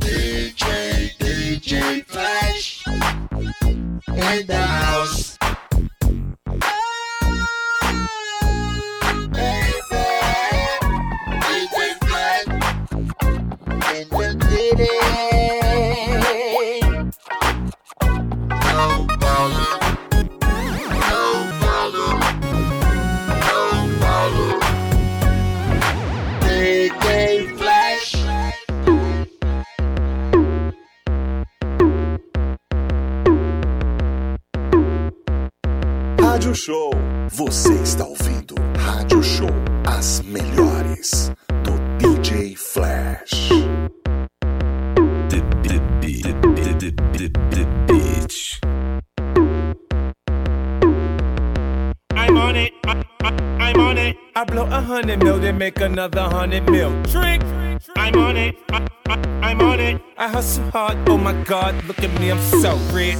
DJ, DJ Flash in the house. God, look at me, I'm so rich.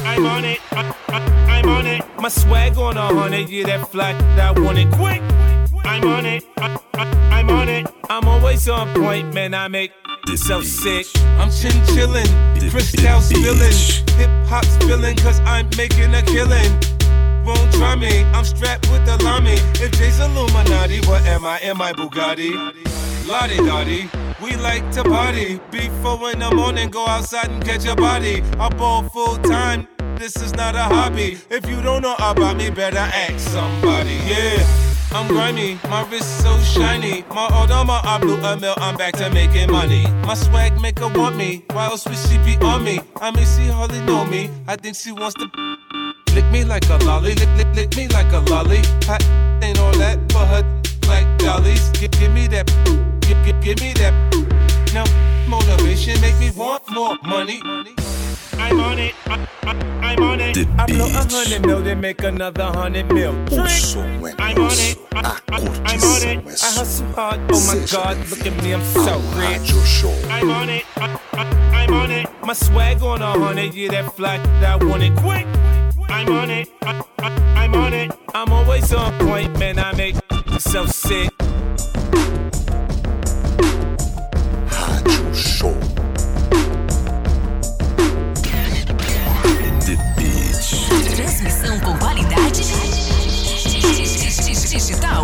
I'm on it. I, I, I'm on it. My swag on a hundred, yeah, that flat, that want it quick. I'm on it. I, I, I'm on it. I'm always on point, man. I make this so sick. I'm chin chillin', crystal spillin', hip hop spillin', cause I'm making a killin'. Won't try me, I'm strapped with the lami. If Jay's Illuminati, what am I? Am I Bugatti? Lottie Dottie, we like to party. Before in the morning, go outside and catch a body. I ball full time, this is not a hobby. If you don't know about me, better ask somebody. Yeah. I'm grimy, my wrist so shiny. My Audama, I blew a mill, I'm back to making money. My swag make her want me, why else would she be on me? I mean, she hardly know me, I think she wants to lick me like a lolly, lick, lick, lick me like a lolly. Hot ain't all that, but her like dollies. Give me that, give, me that. Now, motivation make me want more money. I'm on it, I, I, I'm on it. The I blow a hundred mil, then make another hundred mil. O som é I'm on it. I, a I, I'm on it. I hustle hard. Oh my God, look at me, I'm so rich. I'm on it. I, I, I'm on it. My swag on a hundred, yeah, that flat, that want it quick. I'm on it. I, I, I'm on it. I'm always on point, man. I make myself sick. Digital.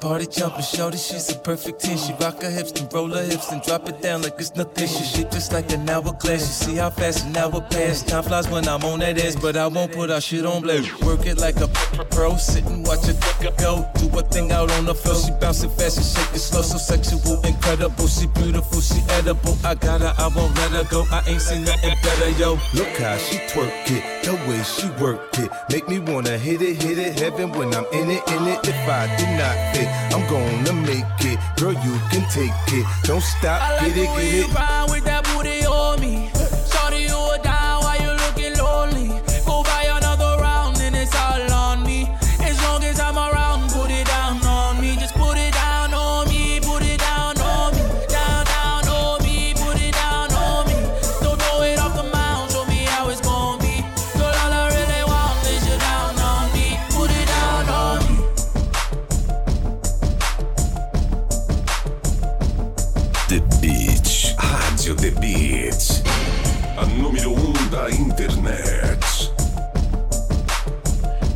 Party jumping, shorty, she's a perfect 10. She rock her hips, then roll her hips, and drop it down like it's nothing. She shit just like an hourglass. You see how fast an hour pass. Time flies when I'm on that ass, but I won't put our shit on blast. Work it like a pro, sit and watch it go. Do a thing out on the floor. She bouncing fast and shake it slow, so sexual, incredible. She beautiful, she edible. I got her, I won't let her go. I ain't seen nothing better, yo. Look how she twerk it, the way she work it. Make me wanna hit it, hit it, heaven when I'm in it, in it. If I do not fit, I'm gonna make it. Girl, you can take it. Don't stop, I like get it, get it.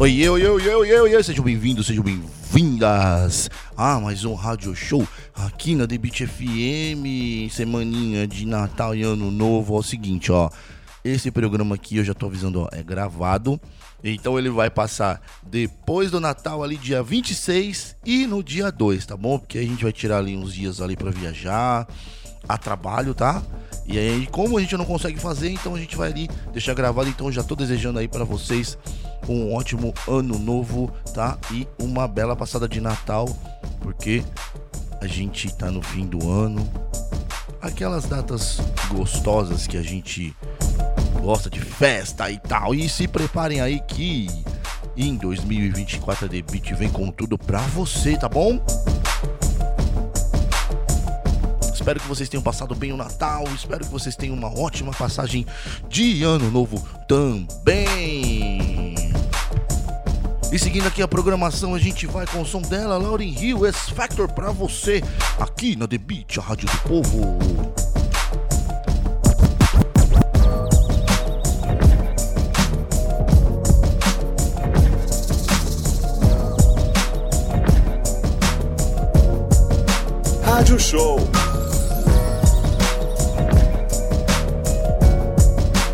Oi, oi, oi, oi, oi, oi, sejam bem-vindos, sejam bem-vindas a mais um rádio show aqui na The Beat FM, semaninha de Natal e Ano Novo. É o seguinte, ó, esse programa aqui eu já tô avisando, ó, é gravado, então ele vai passar depois do Natal ali dia 26 e no dia 2, tá bom? Porque a gente vai tirar ali uns dias ali para viajar, a trabalho, tá? E aí, como a gente não consegue fazer, então a gente vai ali deixar gravado. Então, já tô desejando aí para vocês um ótimo ano novo, tá? E uma bela passada de Natal, porque a gente tá no fim do ano. Aquelas datas gostosas que a gente gosta de festa e tal. E se preparem aí que em 2024 a Debit vem com tudo pra você, tá bom? Espero que vocês tenham passado bem o Natal. Espero que vocês tenham uma ótima passagem de Ano Novo também. E seguindo aqui a programação, a gente vai com o som dela, Lauren Hill, S-Factor pra você, aqui na The Beat, a Rádio do Povo. Rádio Show.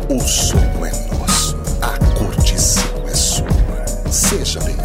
O som Yes, I.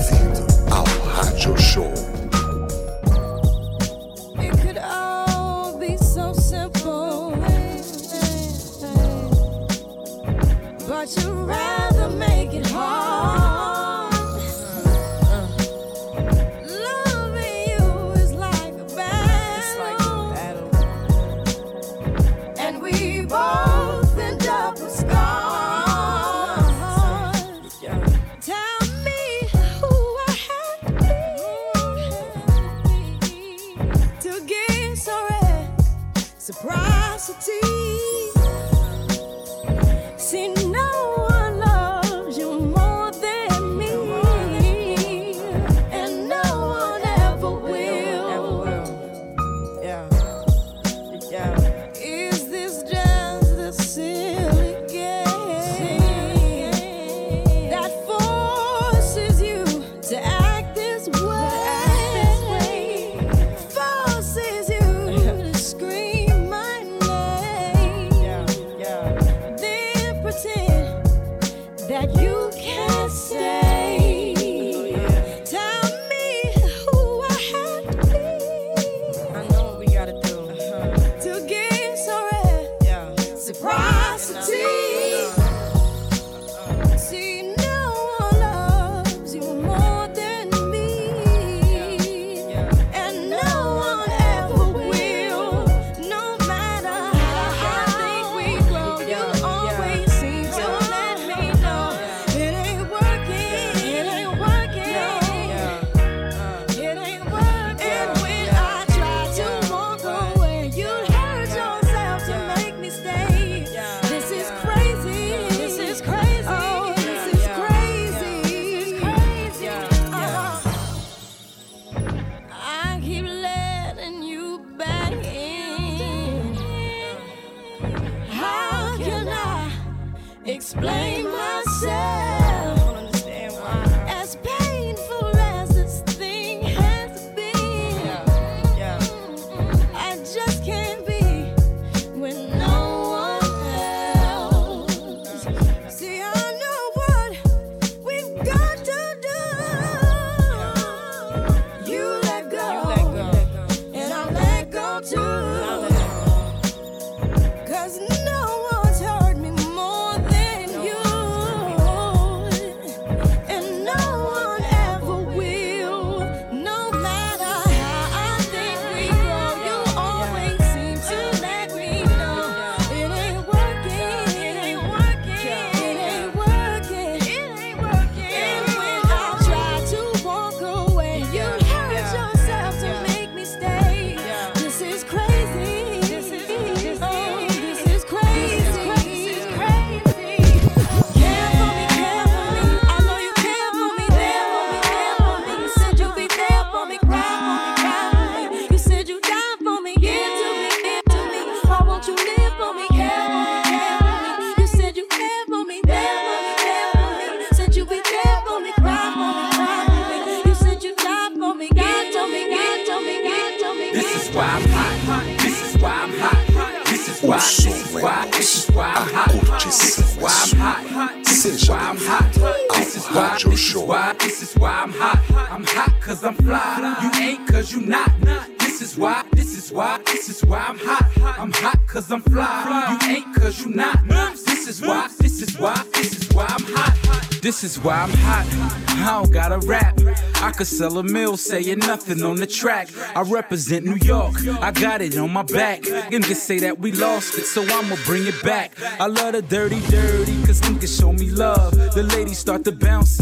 why I'm hot. I don't gotta rap. I could sell a mill saying nothing on the track. I represent New York, I got it on my back. Niggas say that we lost it, so I'ma bring it back. I love the dirty, dirty, cause niggas show me love. The ladies start to bounce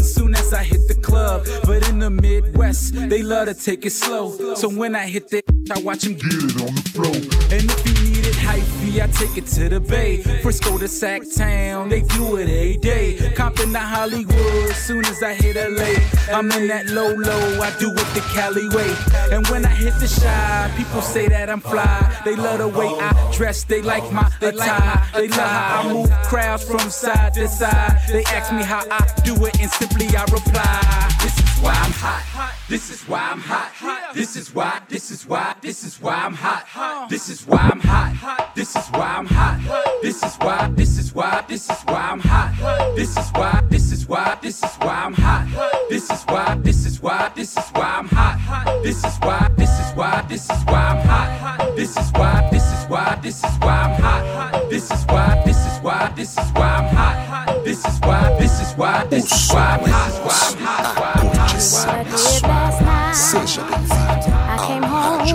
they love to take it slow. So when I hit that, I watch them get it on the floor. And if you need it hyphy, I take it to the Bay. Frisco to Sac Town, they do it every day. Compton to Hollywood, soon as I hit LA. I'm in that low low, I do it the Cali way. And when I hit the shy, people say that I'm fly. They love the way I dress, they like my attire. They love how I move crowds from side to side. They ask me how I do it, and simply I reply. This is why I'm hot. This is why I'm hot. This is why, this is why, this is why I'm hot. This is why I'm hot. This is why I'm hot. This is why, this is why, this is why I'm hot. This is why, this is why, this is why I'm hot. This is why, this is why, this is why I'm hot. This is why, this is why, this is why I'm hot. This is why, this is why, this is why I'm hot. This is why, this is why, this is why I'm hot. This is why, this is why, this is why I'm hot. Why I'm hot. Why I'm hot. Curtição é sua. Seja bem-vindo I came home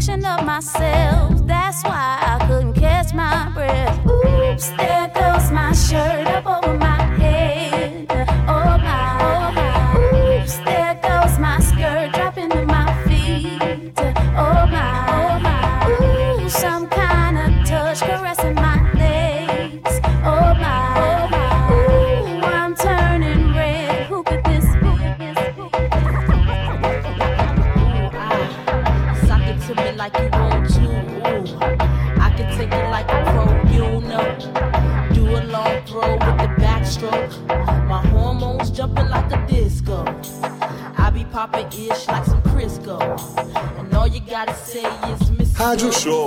reflection of myself. That's why I couldn't catch my breath. Oops, Rádio Show.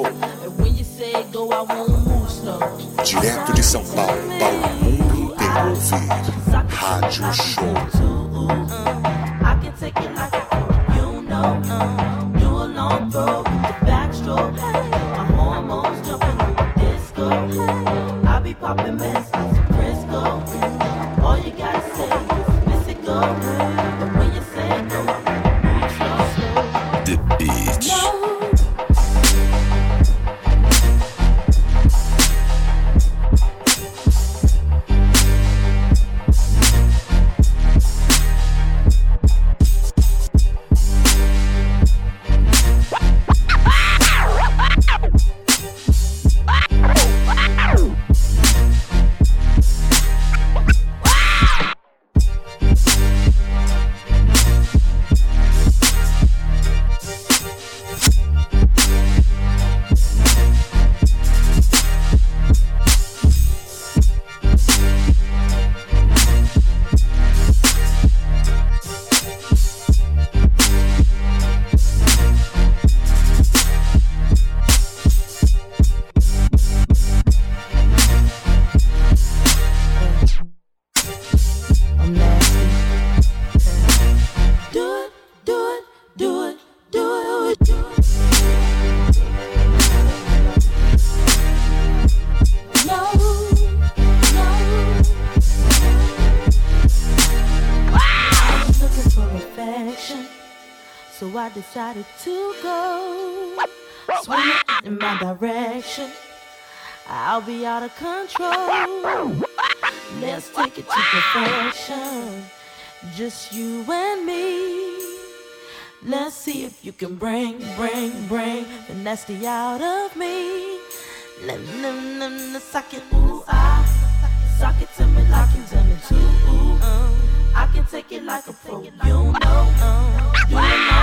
Decided to go swimming in my direction. I'll be out of control. Let's take it to perfection. just you and me. Let's see if you can bring, bring, bring the nasty out of me. Na na na na, suck it, ooh ah, suck it to me like you done it too. Ooh, uh, I can take it like a pro, you know. Uh, you know.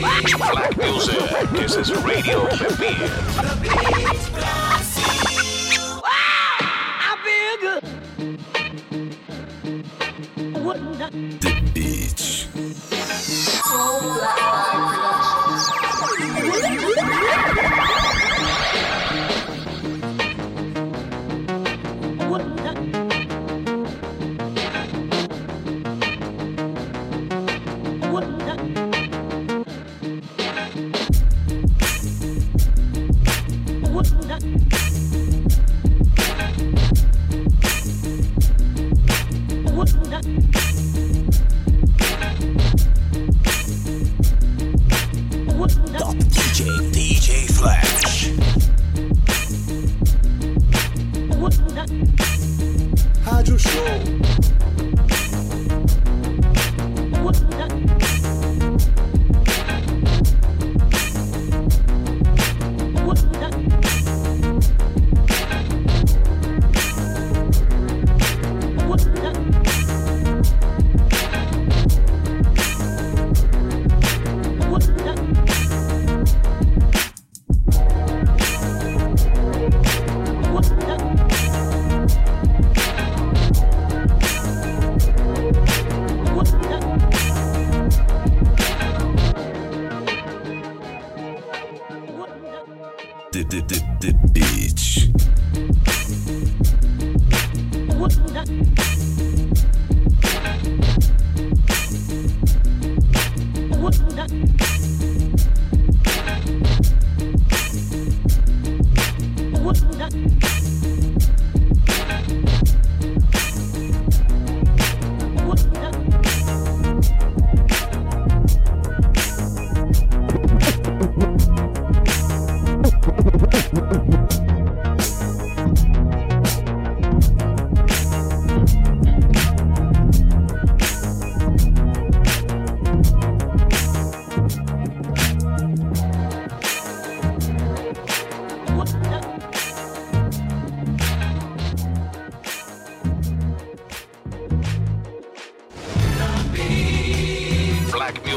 Black music. This is Radio ah, feel good. The Beat.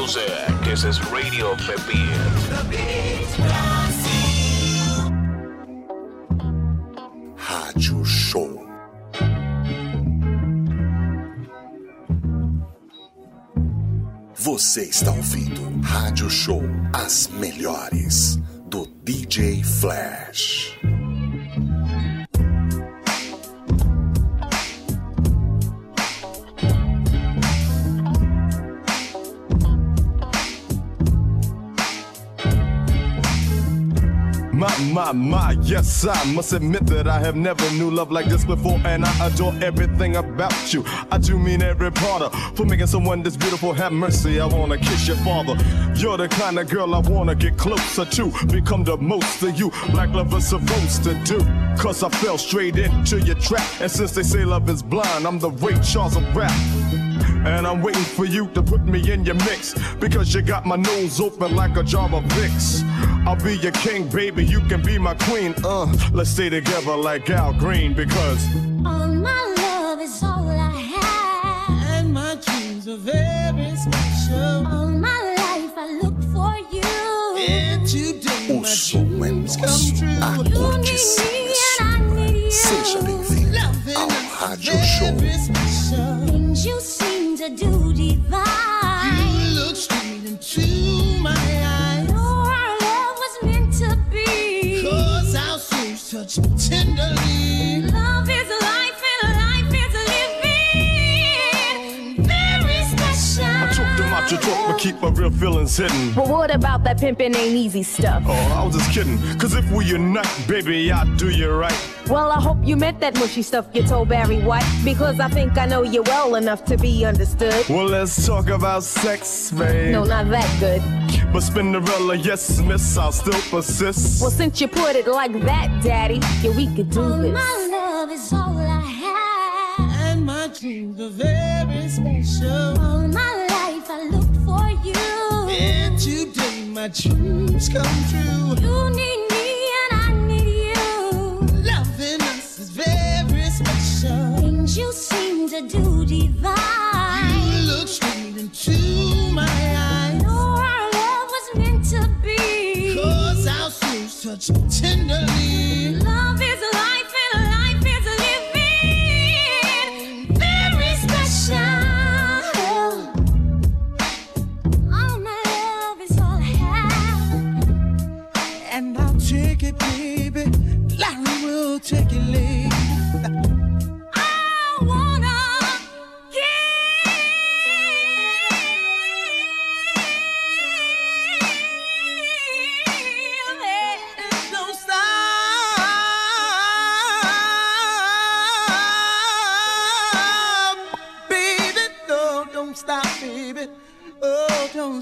Music. This is Radio Baby. Rádio Show. Você está ouvindo Rádio Show, as melhores do DJ Flash. My, my, yes, I must admit that I have never knew love like this before, and I adore everything about you. I do mean every part of for making someone this beautiful. Have mercy, I wanna kiss your father. You're the kind of girl I wanna get closer to, become the most of you, black lovers are supposed to do. Cause I fell straight into your trap, and since they say love is blind, I'm the Ray Charles of rap. And I'm waiting for you to put me in your mix because you got my nose open like a jar of Vicks. I'll be your king, baby. You can be my queen. Uh, let's stay together like Al Green because All my love is all I have. And my dreams are very special. All my life I look for you. And today O som é nosso, a curtição é sua. Seja bem-vindo ao Rádio Show. Things you but real feelings hidden. Well, what about that pimpin' ain't easy stuff? Oh, I was just kidding. Cause if we unite, baby, I'll do you right. Well, I hope you meant that mushy stuff you told Barry White, because I think I know you well enough to be understood. Well, let's talk about sex, babe. No, not that good. But Spinderella, yes, miss, I'll still persist. Well, since you put it like that, Daddy, yeah, we could do this. My love is all I have. And my dreams are very special. All my life I looked for you. And today my dreams come true. You need me and I need you. Loving us is very special. Things you seem to do divine. You look straight into my eyes. Know our love was meant to be. Cause our souls touch tenderly. Love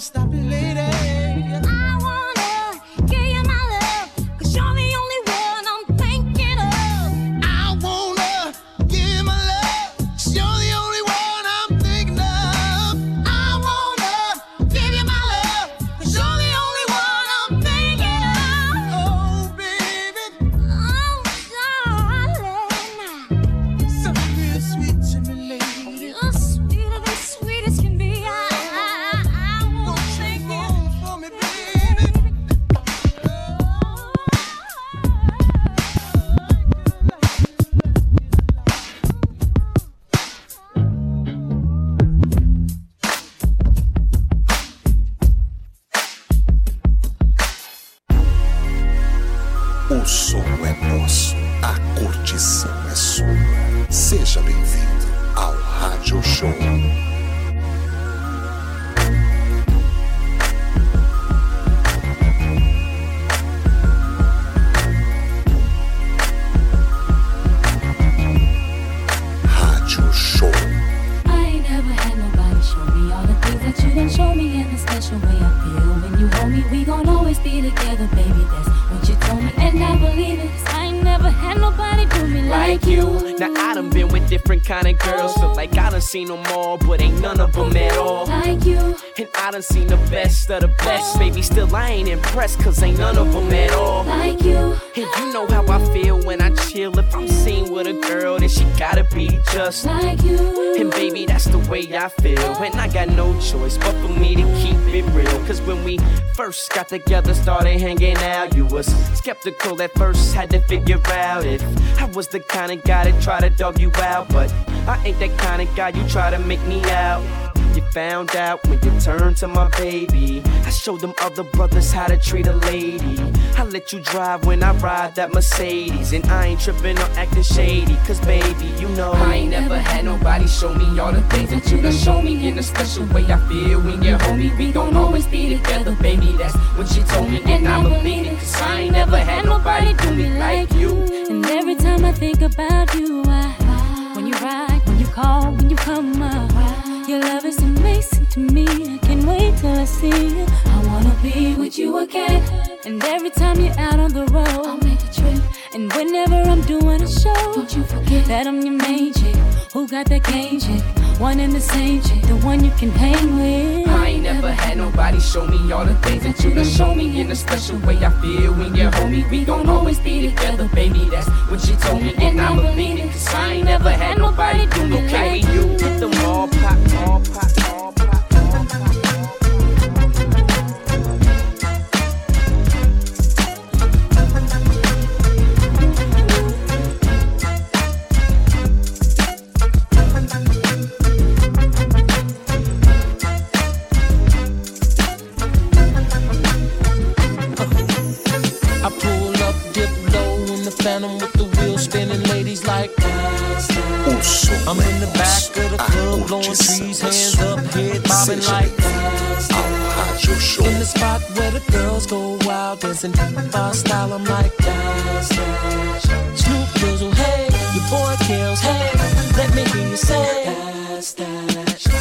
stop it, seen them all, but ain't none of them at all. Like you, And I done seen the best of the best, baby. Still I ain't impressed, cause ain't none of them at all. like you. And you know how I feel when I chill. If I'm seen with a girl, then she gotta be just Like you. And baby, that's the way I feel. And I got no choice but for me first got together, started hanging out, you was skeptical at first, had to figure out if I was the kind of guy that try to dog you out. But I ain't that kind of guy you try to make me out. You found out when you turned to my baby. I showed them other brothers how to treat a lady. I let you drive when I ride that Mercedes. And I ain't tripping or acting shady. Cause baby, you know I ain't never had nobody show me all the things that you done show me in a special way. I feel when you're me. We gon' always be together, baby. That's what she told me. And I believe it. Cause I ain't never had nobody do me like you. And every time I think about you, I, when you ride, when you call, when you come up, your love is amazing to me. I can't wait till I see you. I wanna be with you again. And every time you're out on the road, I'll make a trip. And whenever I'm doing a show, don't you forget that I'm your main chick. Who got that game chick? One and the same chick, the one you can hang with. I ain't never had nobody show me all the things that you done show me in a special way. I feel when you hold me, we gon' always be together, baby. That's what she told me, and I believe it. Cause I ain't never had nobody do me like you. Let them all pop, all pop, all curtição trees, hands up, head bobbing like. In the spot where the girls go wild, dancing by style, I'm like. Snoop Dizzle, hey, your boy kills, hey, let me hear you say.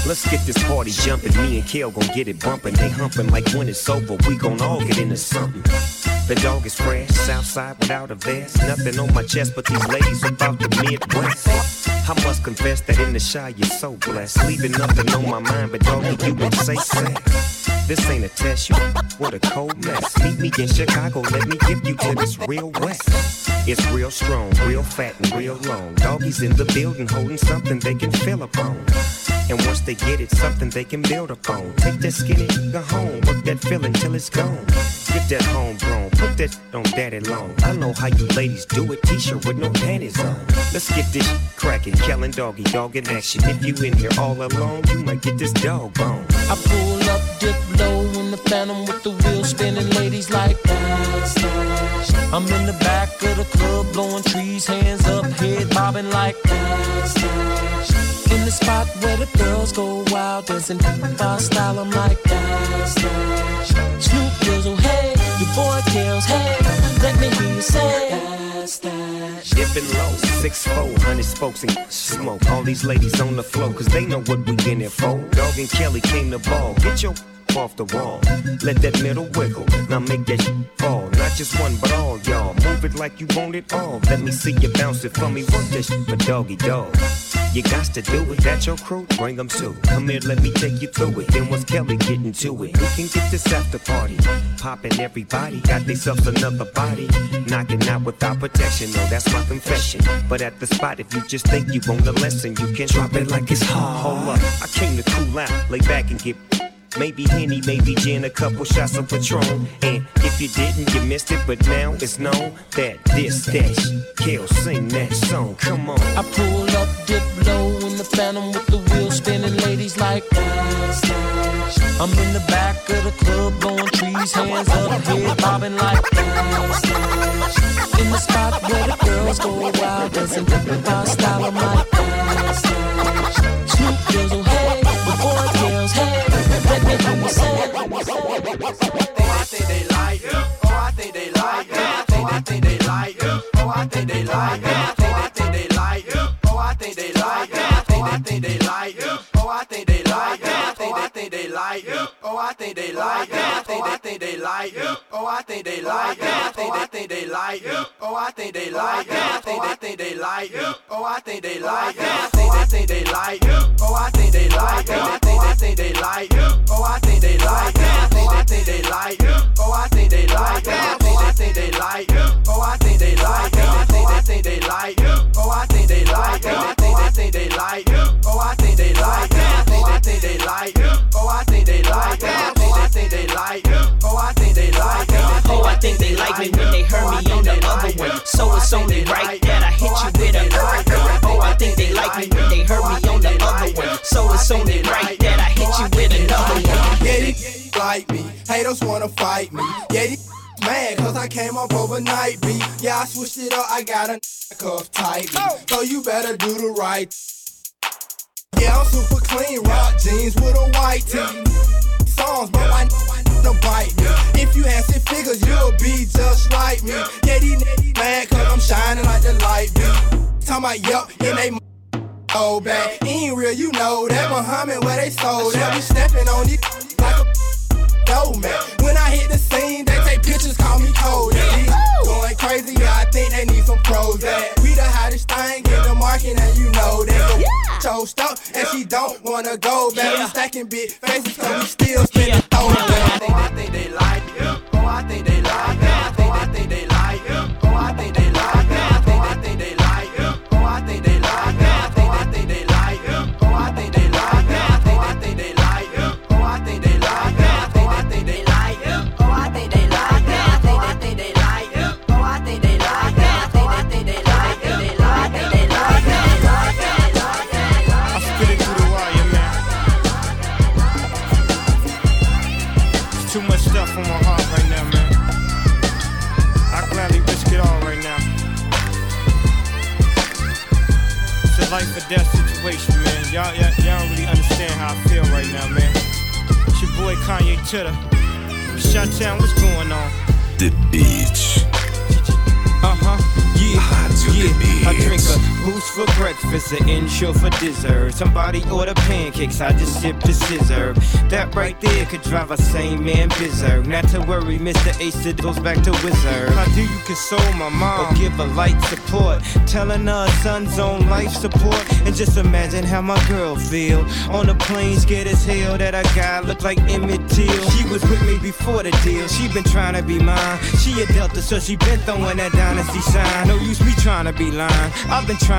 Let's get this party jumping. Me and Kale gon' get it bumping. They humping like when it's over. We gon' all get into something. The dog is fresh, Southside without a vest. Nothing on my chest, but these ladies are about the Midwest. I must confess that in the shy you're so blessed. Leaving nothing on my mind, but doggy, you been say sex. This ain't a test, you what a cold mess. Meet me in Chicago, let me give you to this real west. It's real strong, real fat, and real long. Doggies in the building holding something they can feel upon. And once they get it, something they can build upon. Take that skinny nigga home, work that feeling till it's gone. Get that homegrown, put that on daddy long. I know how you ladies do it, t-shirt with no panties on. Let's get this cracking, Kellen doggy, dog in action. If you in here all alone, you might get this dog bone. I pull up, dip low in the phantom with the wheel spinning, ladies like dash. I'm in the back of the club, blowing trees, hands up, head bobbing like dash. In the spot where the girls go wild, dancing by style, I'm like dash, dash. Snoop Dizzle, oh, hey, your boy kills, hey, let me hear you say dash, dash. Dipping low, six four, hundred spokes and smoke. All these ladies on the floor, cause they know what we in here for. Dog and Kelly came to ball. Get your off the wall. Let that middle wiggle. Now make that fall. Not just one, but all y'all. Move it like you want it all. Let me see you bounce it for me. Work this shit for doggy dog. You got to do it. That your crew? Bring them too. Come here, let me take you through it. Then once Kelly getting to it, we can get this after party. Popping everybody. Got themselves another body. Knocking out without protection. No, that's my confession. But at the spot, if you just think you want the lesson, you can drop it like it's hot. Hold up. I came to cool out, lay back and get Maybe Henny, maybe gin, a couple shots of Patron. And if you didn't, you missed it, but now it's known that this, that, Kill, sing that song. Come on. I pull up, dip low in the phantom with the wheel spinning, ladies like. I'm in the back of the club, blowing trees, hands up, head bobbing like. In the spot where the girls go wild, dancing by style, I'm like. Snoop Dizzle, hey, the boy Oh, I think they like it. Oh, I think they like it. Oh, I think they like it. Oh, I think they like it. Oh, I think they like it. Oh, I think they like it. Oh, I think they like it. Oh, I think they. Oh, I think they like. Oh, I think they like it. Oh, I think they like. Oh, I think they like it. Oh, I think they like. Oh, I think they like it. Oh, I think they like. Oh, I think they like it. Oh, I think they like it. Oh, I think they like it think they like him. Oh, I think they like him. Oh, I think they like him. Oh, I think they like Oh, I think they like him. Oh, I think they like Oh, I think they like him. Oh, I think they like Oh, I think they like him. Oh, I think they like him. I think they like him. Oh, I think they like him. I think they like it. Oh, I think they like it. Oh, I think they like me when they heard me on the other one. So it's only right that I hit you with a Oh, I think they like me when they heard me on the other one. So it's only right that I hit you with another one. Yeah, these like me. Haters wanna fight me. Yeah, these mad cause I came up overnight beat. Yeah, I switched it up. I got a cuff tightly. So you better do the right. Yeah, I'm super clean. Rock jeans with a white tee. Songs, but I know to bite me. If you had six figures, you'll be just like me. Yeah, these niggas mad cause I'm shining like the light beam. Talking about yup, and they Oh, bad. Ain't real, you know that Muhammad where they sold that. We stepping on these like a dough man. And she don't wanna go back. We stacking big faces, cause we still spinning Kanye Titter. Shut down, what's going on? The Beat. Uh huh. Yeah, yeah. The I drink a boost for breakfast, an insure for dessert. Somebody order pancakes, I just sip the scissor. That right there could drive a sane man berserk. Not to worry, Mr. Ace it goes back to wizard. How do you console my mom or give her light support? Telling her son's on life support. And just imagine how my girl feel on the plane, scared as hell that a guy look like Emmett Till. She was with me before the deal. She been trying to be mine. She a Delta, so she been throwing that dynasty sign. No use me trying to be lying. I've been trying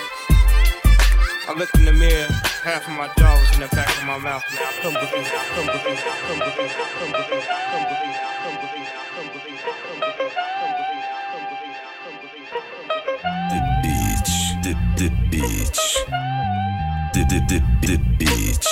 I looked in the mirror, half of my jaw was in the back of my mouth now. I couldn't believe it, I couldn't believe it, the Beach. The, the, the, the Beach.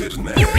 Internet.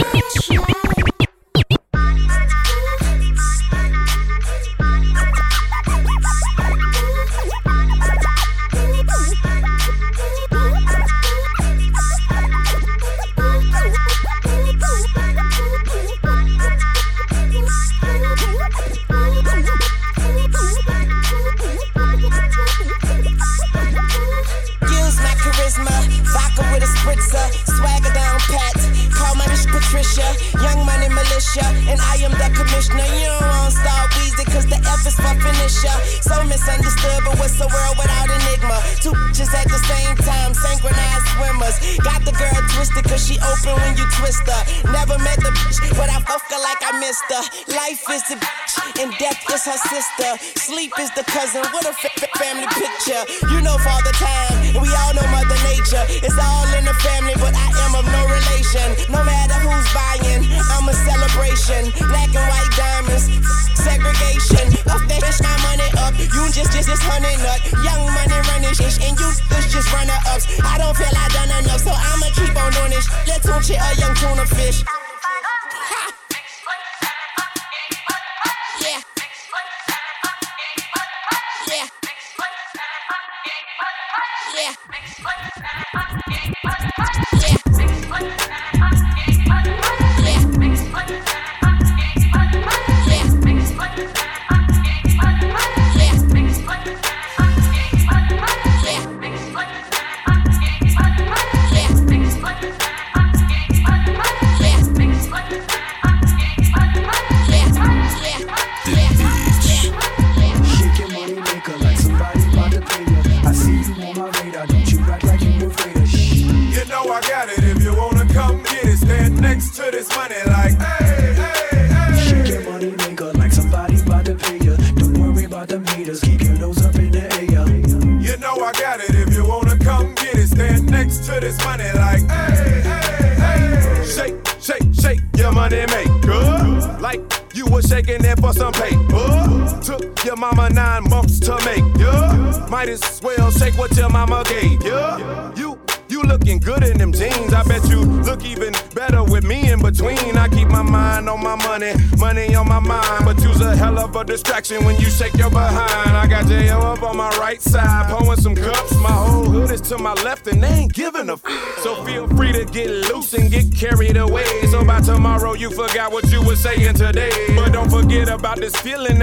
Saying today. But don't forget about this feeling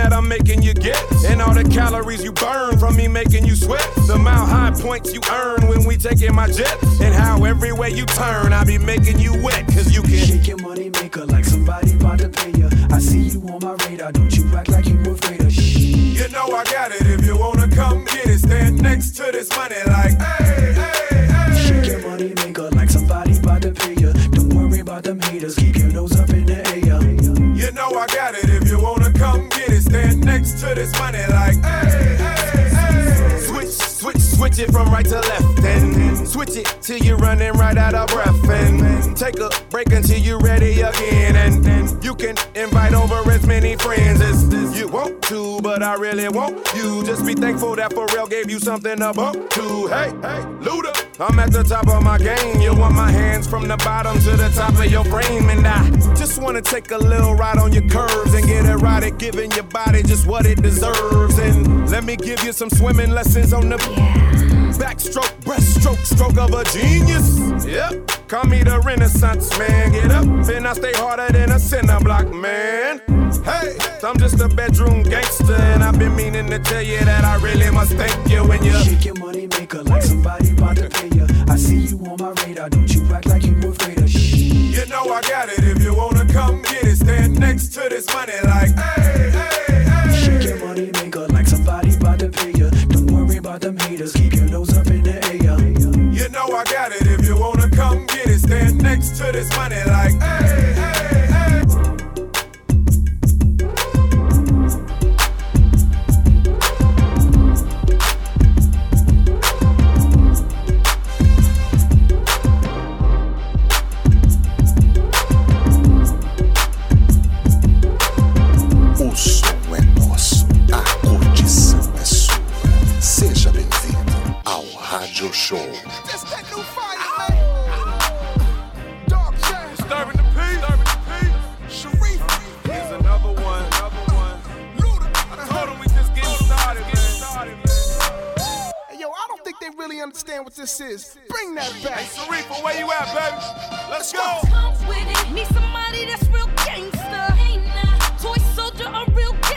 take a break until you're ready again. And then you can invite over as many friends as you want to. But I really want you. Just be thankful that Pharrell gave you something to bump to. Hey, hey, Luda, I'm at the top of my game. You want my hands from the bottom to the top of your frame. And I just wanna take a little ride on your curves and get at giving your body just what it deserves. And let me give you some swimming lessons on the backstroke, breaststroke, stroke of a genius. Yep, call me the Renaissance man. Get up, and I stay harder than a cinder block man. Hey, I'm just a bedroom gangster, and I've been meaning to tell you that I really must thank you when you Shake your money maker like somebody about to pay ya. I see you on my radar, don't you act like you were afraid of shh. You know I got it if you wanna come get it. Stand next to this money like, hey, hey, hey. Shake your money maker like somebody about to pay ya. Don't worry about them haters, keep to this money like, hey, understand what this is. Bring that back. Hey, Sharif, where you at, baby? Let's go. Comes with it. Need somebody that's real gangster. Ain't nah. Toy soldier, a real gangster.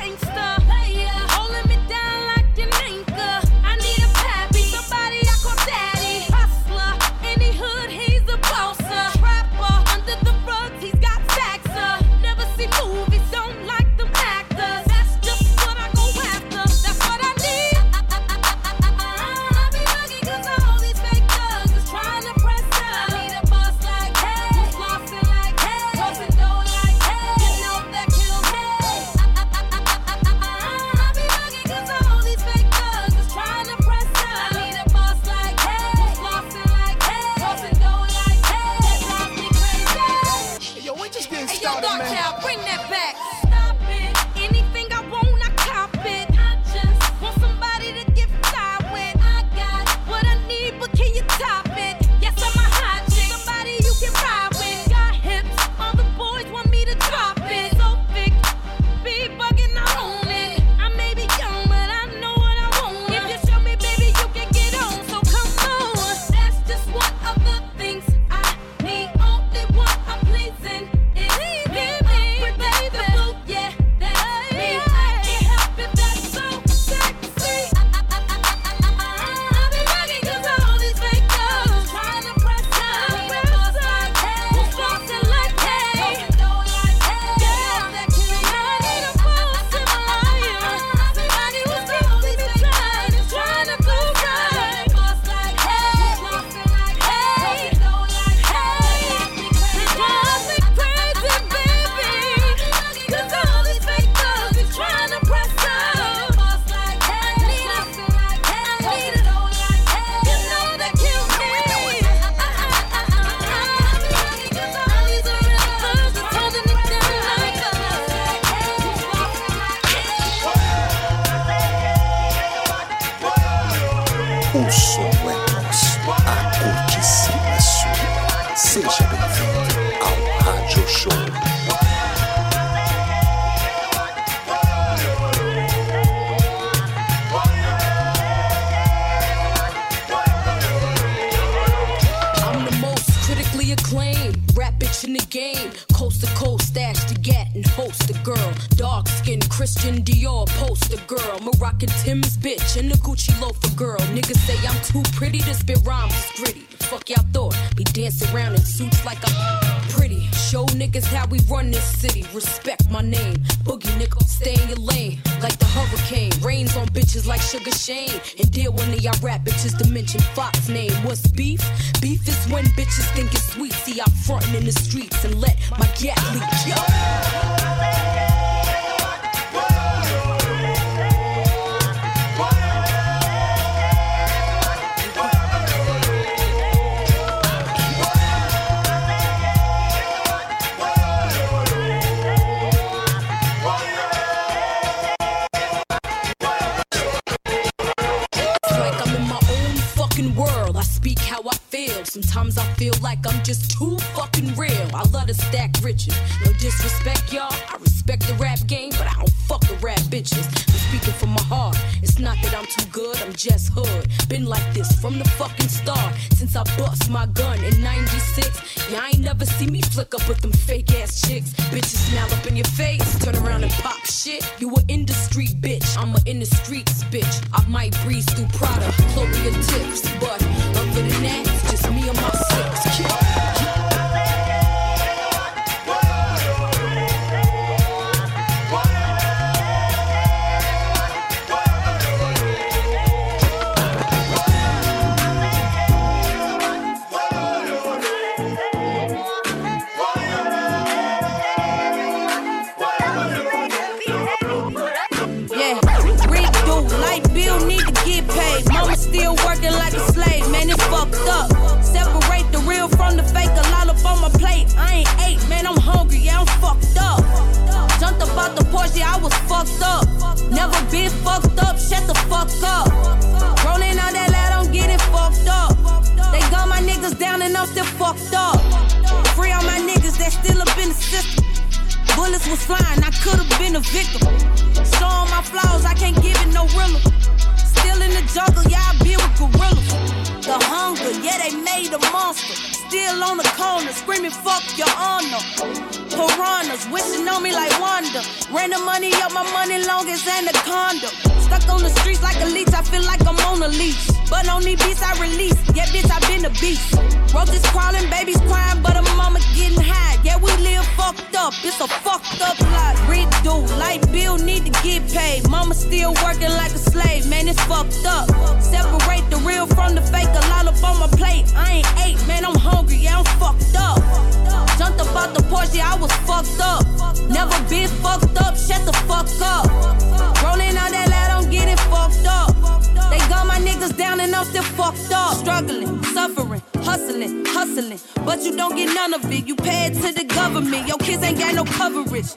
cover me. Your kids ain't got no coverage.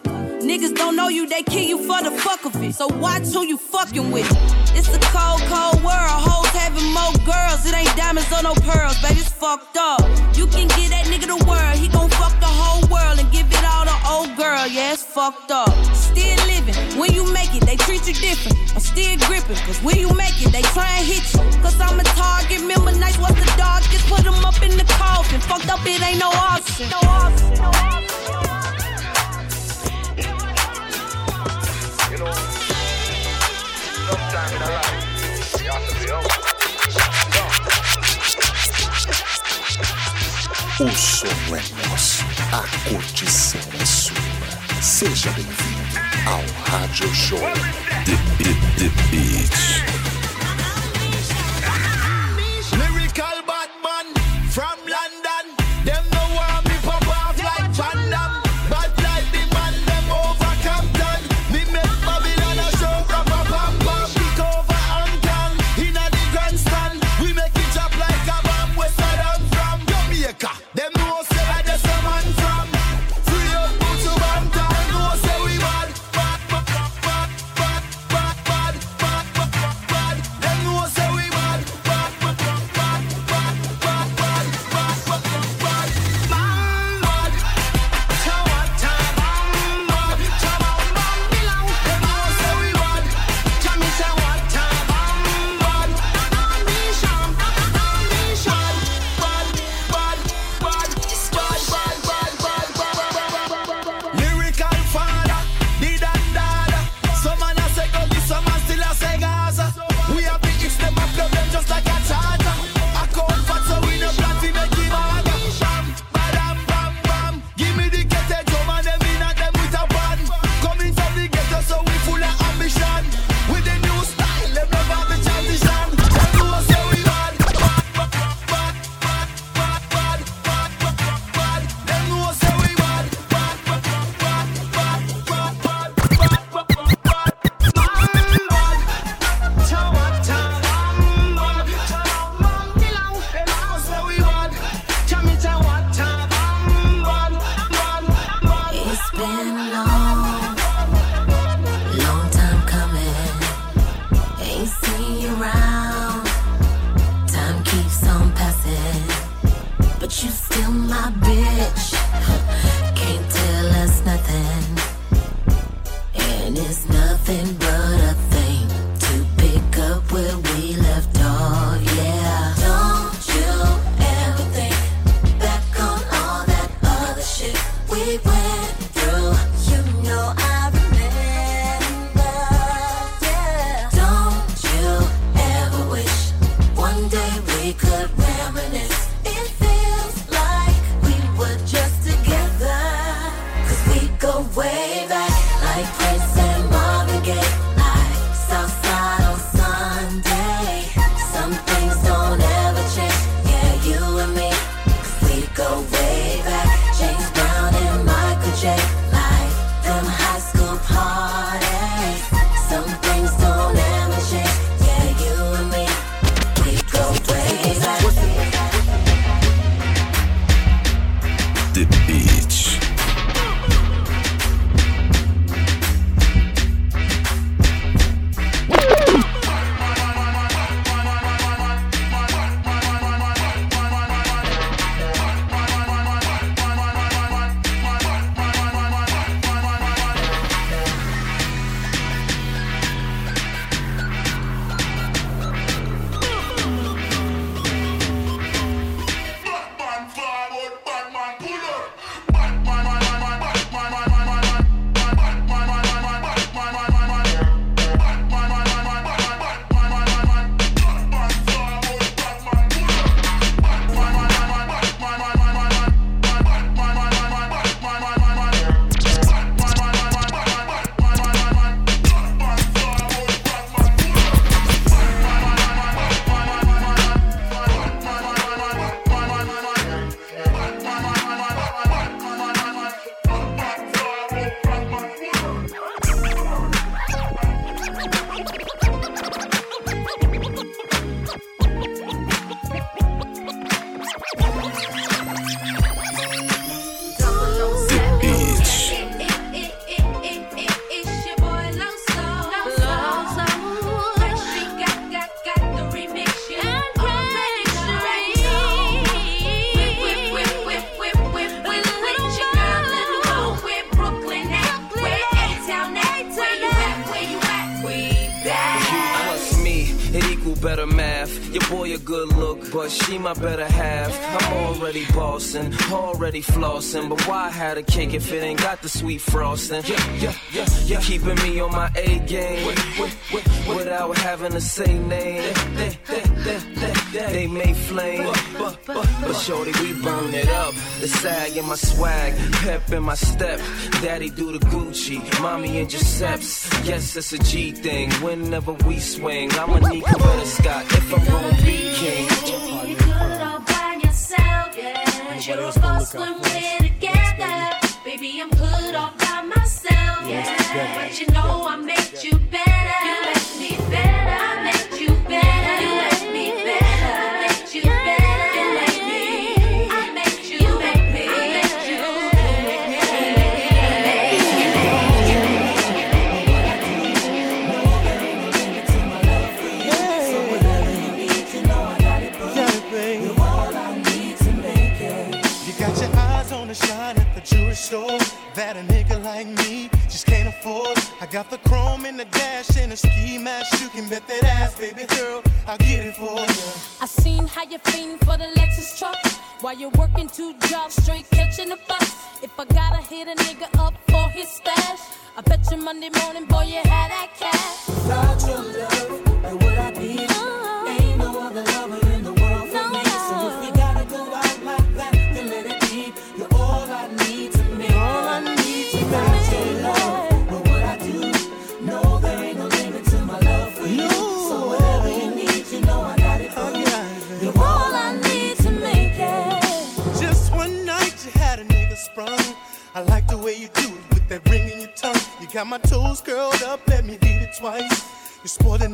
Niggas don't know you, they kill you for the fuck of it. So watch who you fucking with. It's a cold, cold world. Hoes having more girls. It ain't diamonds or no pearls, baby. It's fucked up. You can give that nigga the world. He gon' fuck the whole world and give it all to old girl. Yeah, it's fucked up. Still living. When you make it, they treat you different. I'm still gripping. Cause when you make it, they try and hit you. Cause I'm a target. Remember nights nice, what up in the coffin. Fucked up, it ain't no option. No option. O som é nosso, a curtição é sua. Seja bem-vindo ao Rádio Show de the, the my better half. I'm already bossing, already flossing. But why had a cake if it ain't got the sweet frosting? Yeah, yeah, yeah, yeah. Keeping me on my A game without having to say name. They, may flame, but, shorty, we burn it up. The sag in my swag, pep in my step. Daddy do the Gucci, mommy intercepts. Yes, it's a G thing. Whenever we swing, I'm a Nika Scott if I'm gonna be king. That's one way.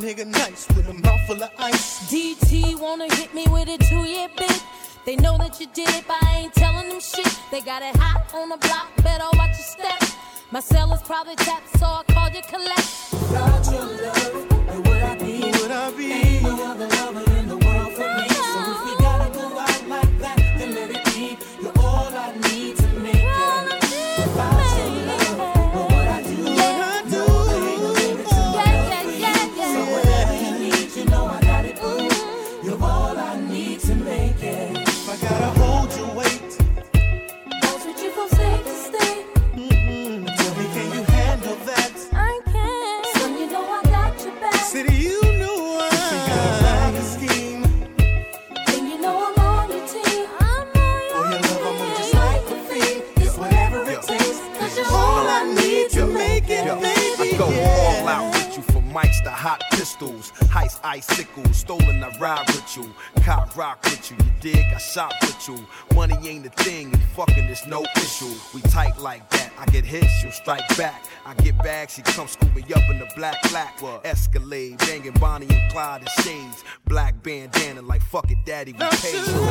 nigga nice with a mouth full of ice. DT wanna hit me with a two year bit. They know that you did it, but I ain't telling them shit. They got it hot on the block, better watch your step. My cell is probably tapped, so I called you collect. She come scoop me up in the black black well, Escalade, banging Bonnie and Clyde in shades. Black bandana like fuck it, daddy, we paid.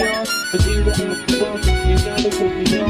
on, but you don't know, you gotta put me.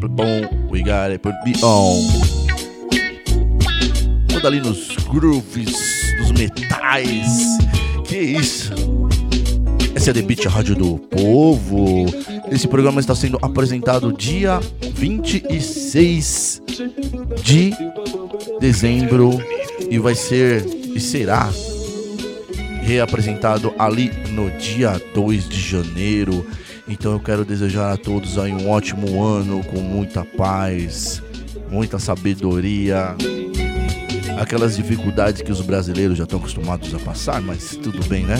boom, we got it, put me on. Toda ali nos grooves, nos metais. Que isso? Essa é a The Beat, a Rádio do Povo. Esse programa está sendo apresentado dia 26 de dezembro e vai ser e será reapresentado ali no dia 2 de janeiro. Então eu quero desejar a todos aí um ótimo ano com muita paz, muita sabedoria, aquelas dificuldades que os brasileiros já estão acostumados a passar, mas tudo bem, né?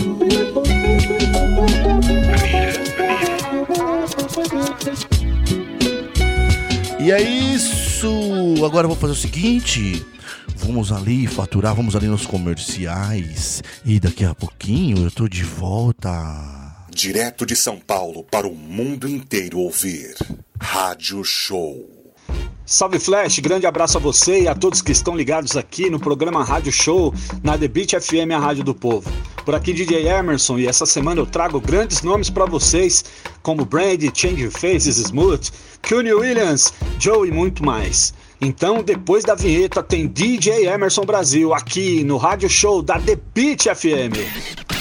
E é isso. Agora eu vou fazer o seguinte. Vamos ali faturar, vamos ali nos comerciais. E daqui a pouquinho eu tô de volta. Direto de São Paulo para o mundo inteiro ouvir. Rádio Show. Salve Flash, grande abraço a você e a todos que estão ligados aqui no programa Rádio Show na The Beat FM, a rádio do povo. Por aqui DJ Emerson e essa semana eu trago grandes nomes para vocês, como Brandy, Change Faces, Smooth, Cuny Williams, Joe e muito mais. Então, depois da vinheta tem DJ Emerson Brasil aqui no Rádio Show da The Beat FM.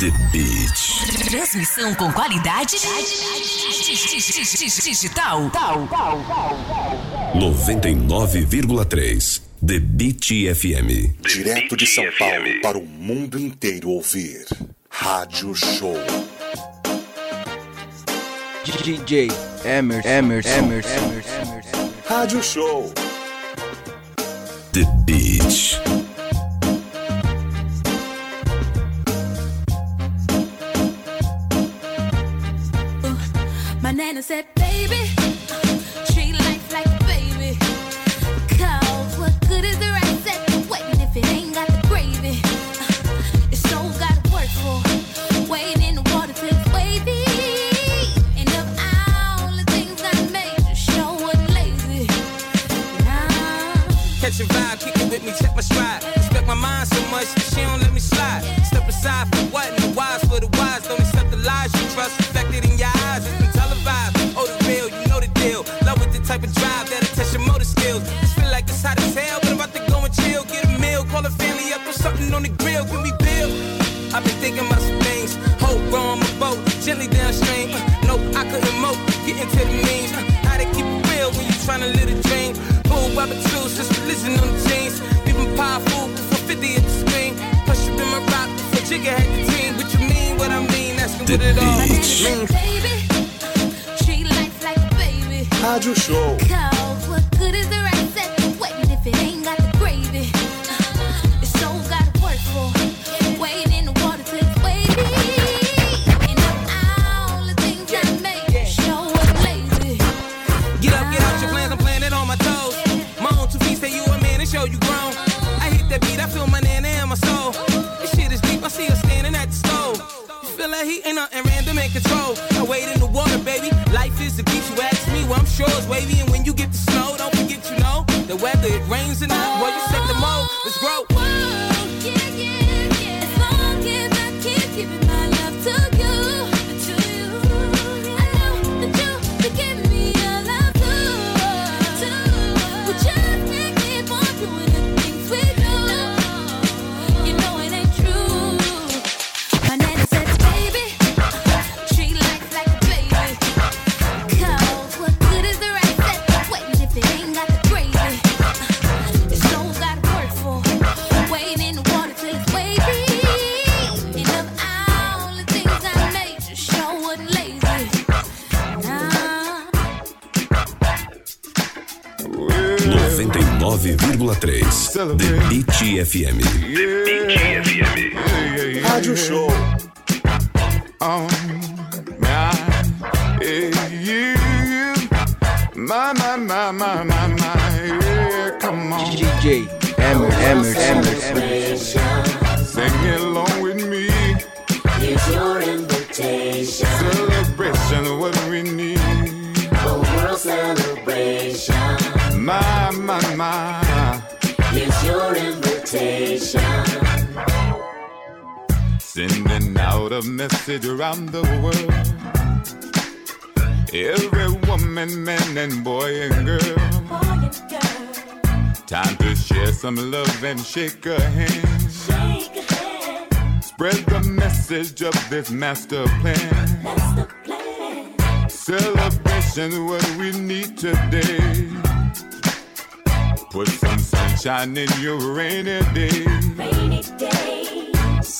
The Beat. Transmissão com qualidade digital. 99,3. The Beat FM. Direto de São Paulo para o mundo inteiro ouvir. Rádio Show. DJ Emerson, Emerson, Emerson, Emerson. Rádio Show. The Beat. My nana thinking about some things. Hope, row on my boat, gently downstream. Uh, no, I couldn't mope, get into the means. Uh, how to keep it real when you tryna live a dream. Bull barbecues, just religion on the jeans. Leaving powerful before 50 at the screen. Plus you been my rock before Jigga had the team. What you mean, what I mean, asking what it all means. Baby, treat life like a baby. Rádio Show. Cause it's wavy. And when you get the snow, don't forget you know the weather, it rains or not. Well, you set the mode, let's grow. 99,3. The Beat FM. The Beat FM. Rádio Show. Oh, my, yeah, you, my, my, my, my, my, my, yeah, come on. DJ Emerson, Emerson, Emerson. Out a message around the world. Every woman, man, and boy and girl. Time to share some love and shake a hand. Spread the message of this master plan. Celebration what we need today. Put some sunshine in your rainy day.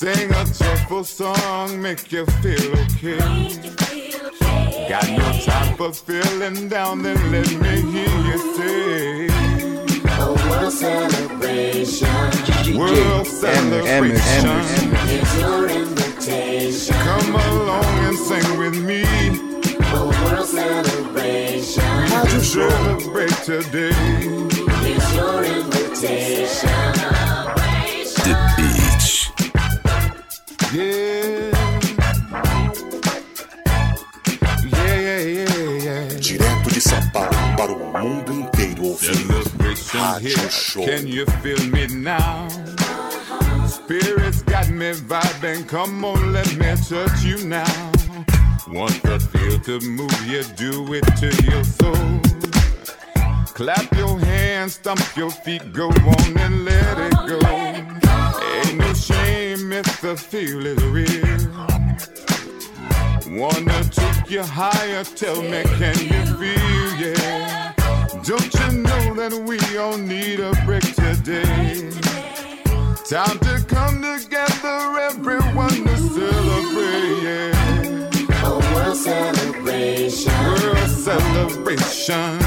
Sing a joyful song, make you feel okay. Got no time for feeling down, then let me hear you say. A world celebration. World celebration. It's your invitation. Come along and sing with me. A world celebration. We can celebrate today. It's your invitation. Yeah. Yeah, yeah, yeah, yeah. Direto de São Paulo para o mundo inteiro ouvindo Rádio Show. Can you feel me now? Spirit's got me vibing. Come on, let me touch you now. Want the feel to move you, do it to your soul. Clap your hands, stomp your feet, go on and let it go. Ain't no shame if the feel is real. Wanna take you higher, tell me, can you feel, yeah? Don't you know that we all need a break today? Time to come together, everyone to celebrate, yeah. A world celebration. World celebration.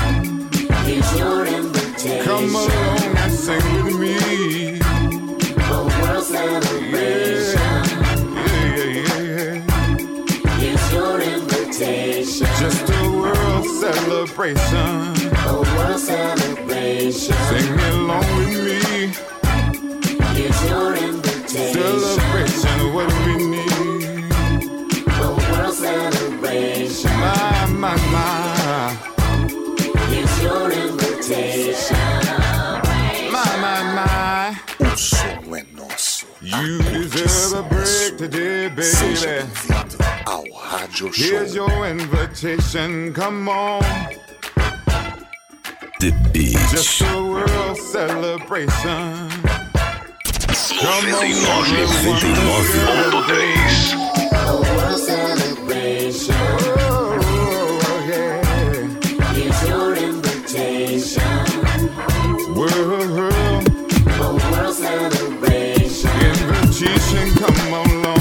It's your invitation. Come along and sing with me. Celebration. Yeah It's your invitation Just a world celebration celebration Sing along with me. It's your invitation. Celebration, You deserve a break today, Seja baby. bem-vindo ao Rádio Here's your invitation, come on. The beach. Just a world celebration. Come on, 99.3. A world celebration. Invitation, come along.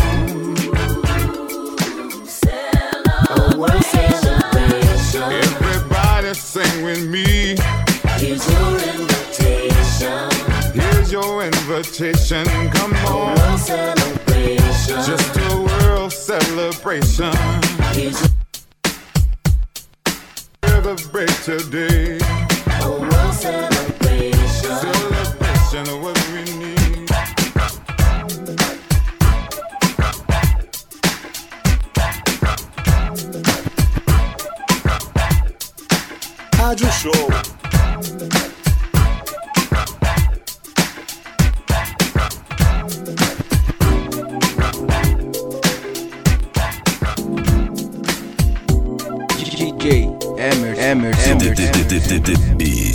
A world celebration. Everybody sing with me. It's your invitation. Here's your invitation, come on. world celebration. Just a world celebration. It's Celebrate today. a world celebration. Celebration Rádio Show. DJ Emerson, Emerson, The, the, Emerson.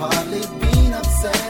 Hardly been upset.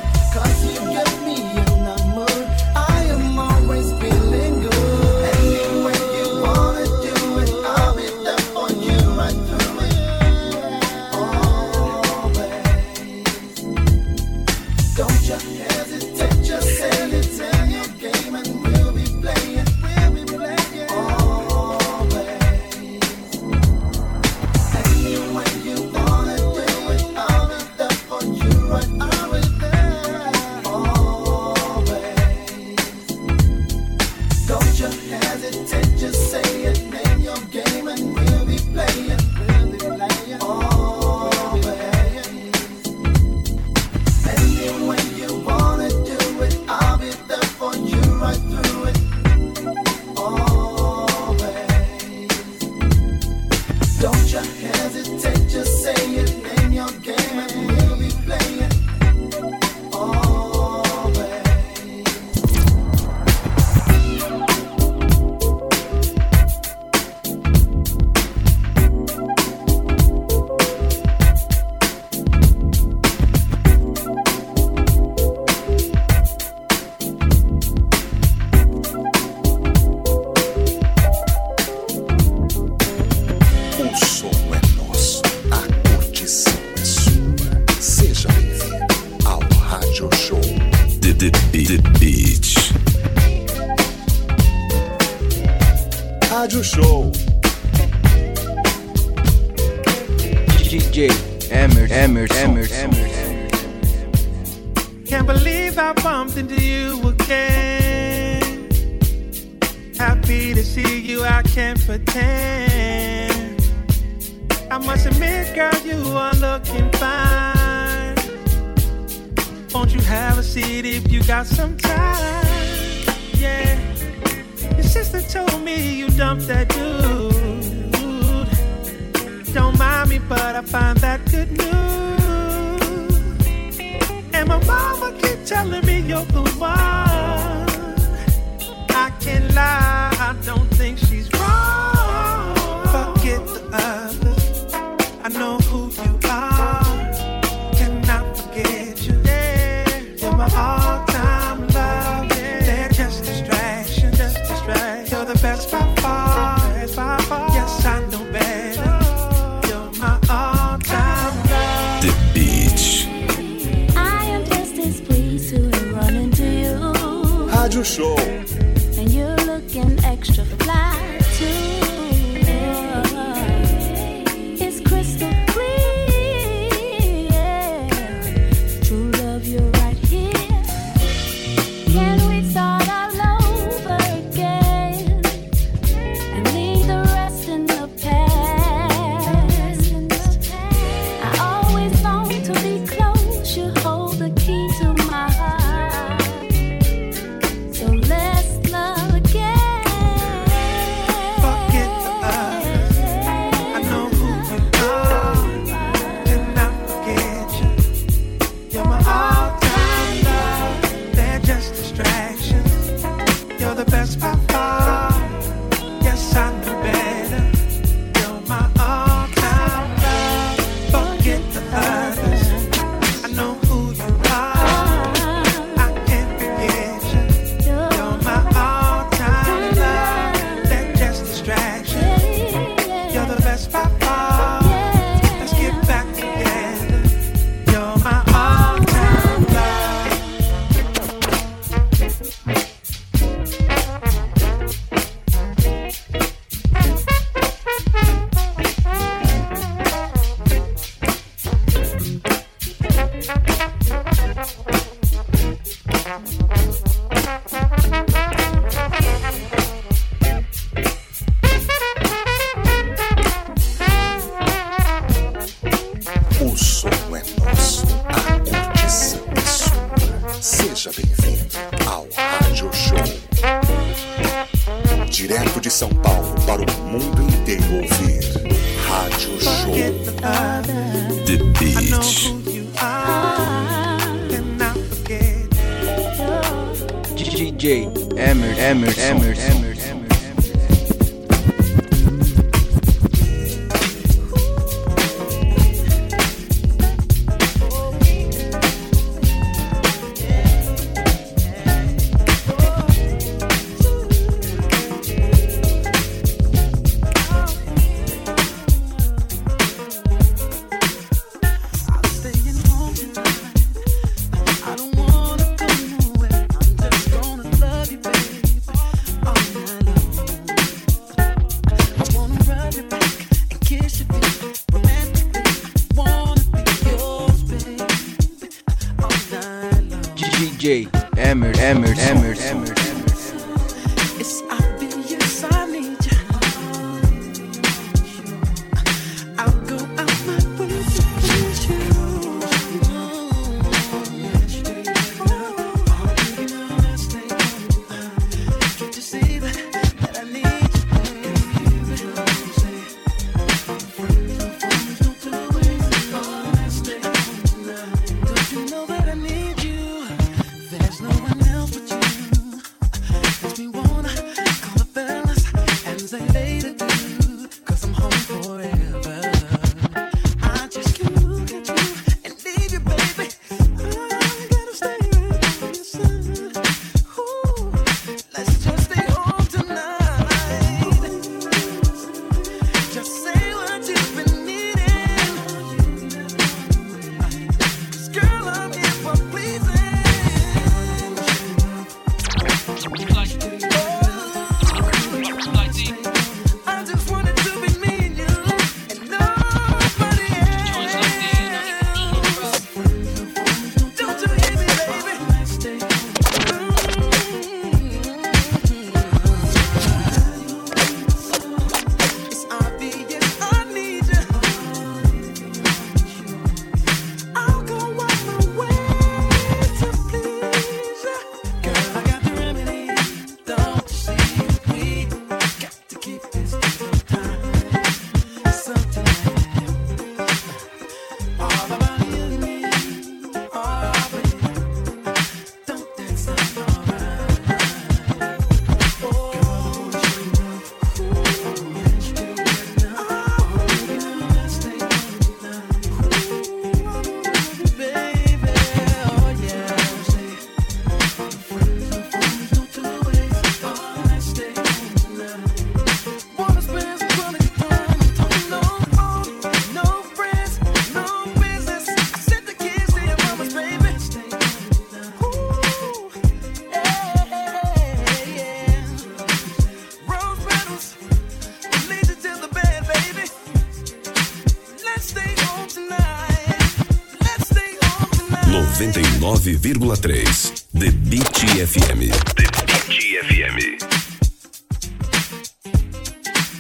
101,3 The Beat FM. The Beat FM.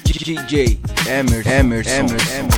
DJ Emerson. Emerson. Emerson.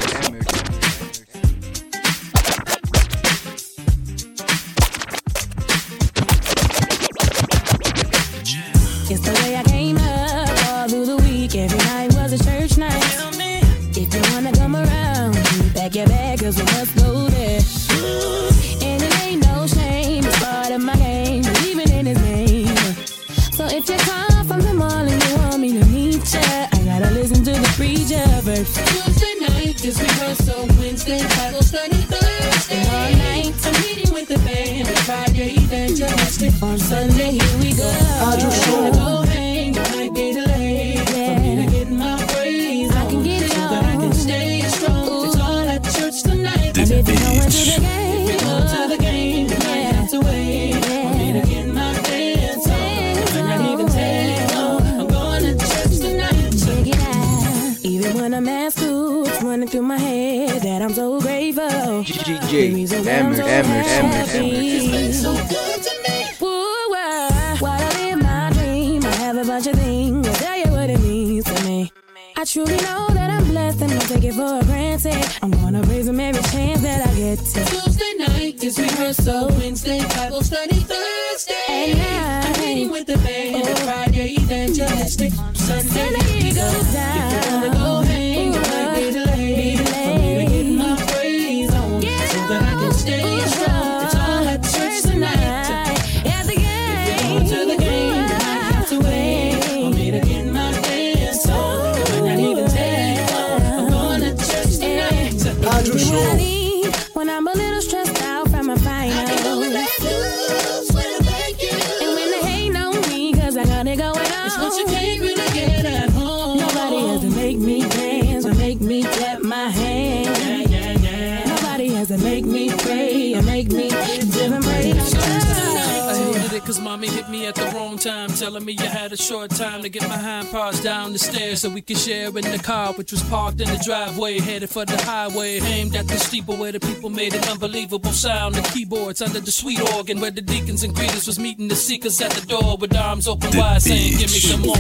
was parked in the driveway, headed for the highway. Aimed at the steeple where the people made an unbelievable sound. The keyboards under the sweet organ where the deacons and greeters was meeting the seekers at the door with arms open the wide bitch. saying, Give me some more.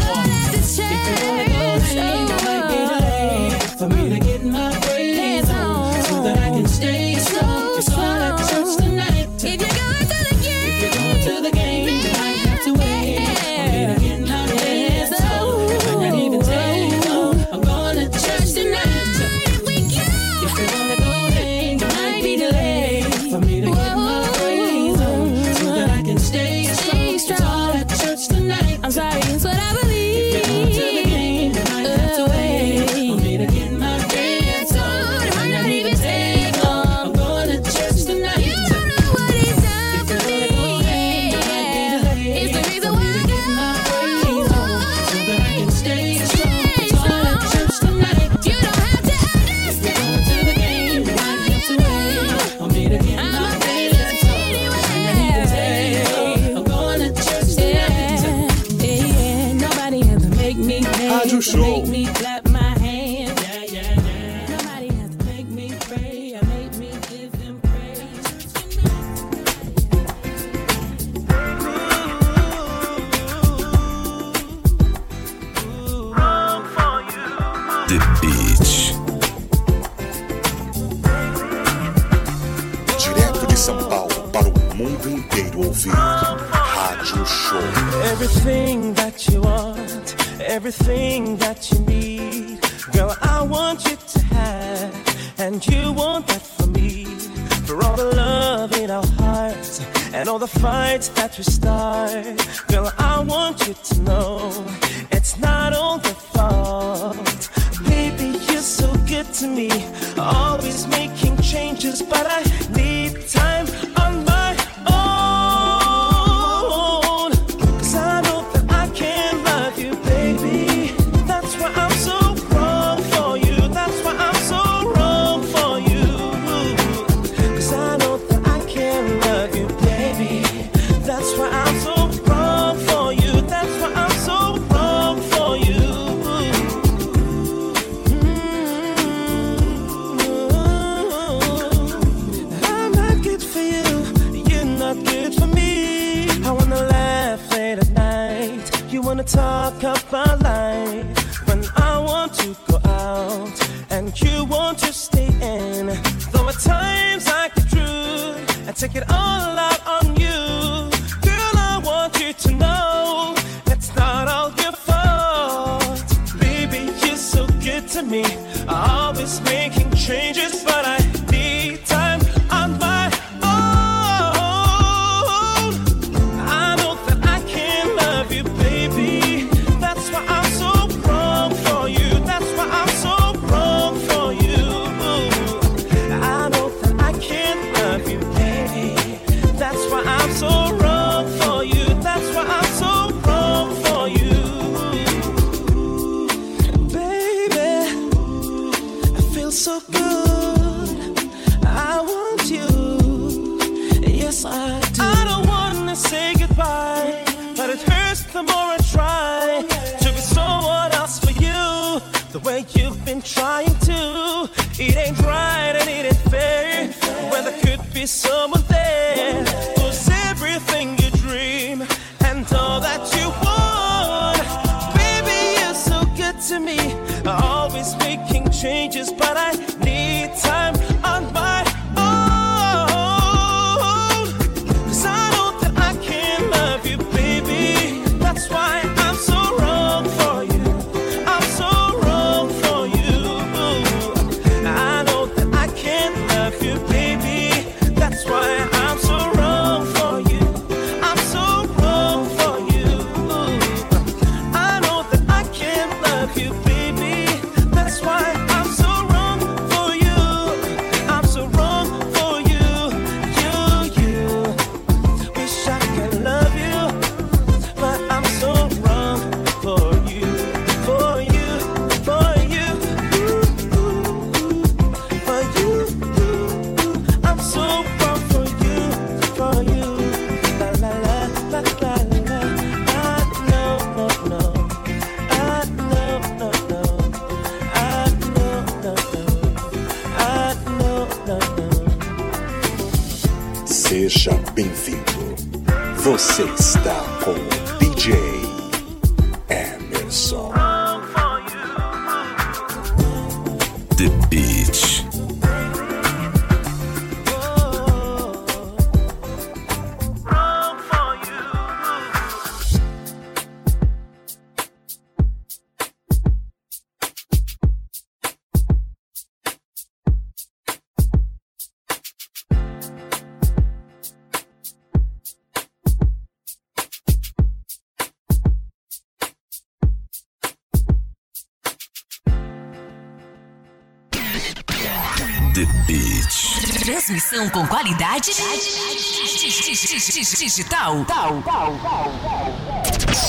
Digital. Tal, tal, tal, tal.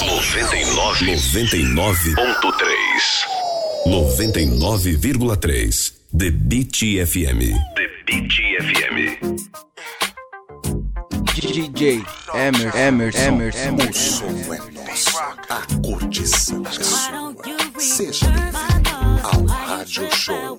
99. 99.3. 99,3. The Beat FM. The Beat FM. DJ Emerson. Emerson. Emerson. O som é nosso. A curtição é sua. Seja bem-vindo ao Rádio Show.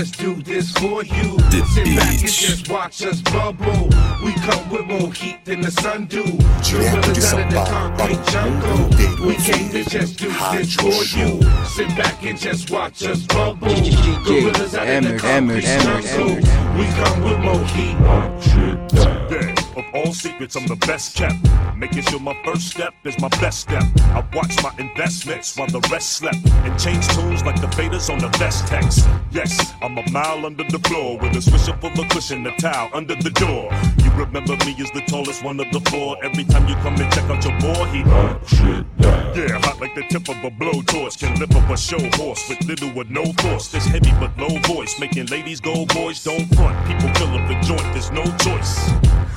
Just do this for you. Sit back and just watch us bubble. We come with more heat than the sun do. Direto de Gorillas São out of the Paulo para concrete o jungle. We came to just do this Rádio for you. Sit back and just watch us bubble. Gorillas out of the concrete jungle. We come with more heat. Of all secrets, I'm the best kept. Making sure my first step is my best step. I watch my investments while the rest slept. And change tunes like the faders on the best text. Yes, I'm a mile under the floor with a swisher full of cushion, a towel under the door. You remember me as the tallest one of the four. Every time you come and check out your boy, he yeah, hot like the tip of a blowtorch. Can lift up a show horse with little or no force. This heavy but low voice, making ladies go, boys don't front. People fill up the joint, there's no choice.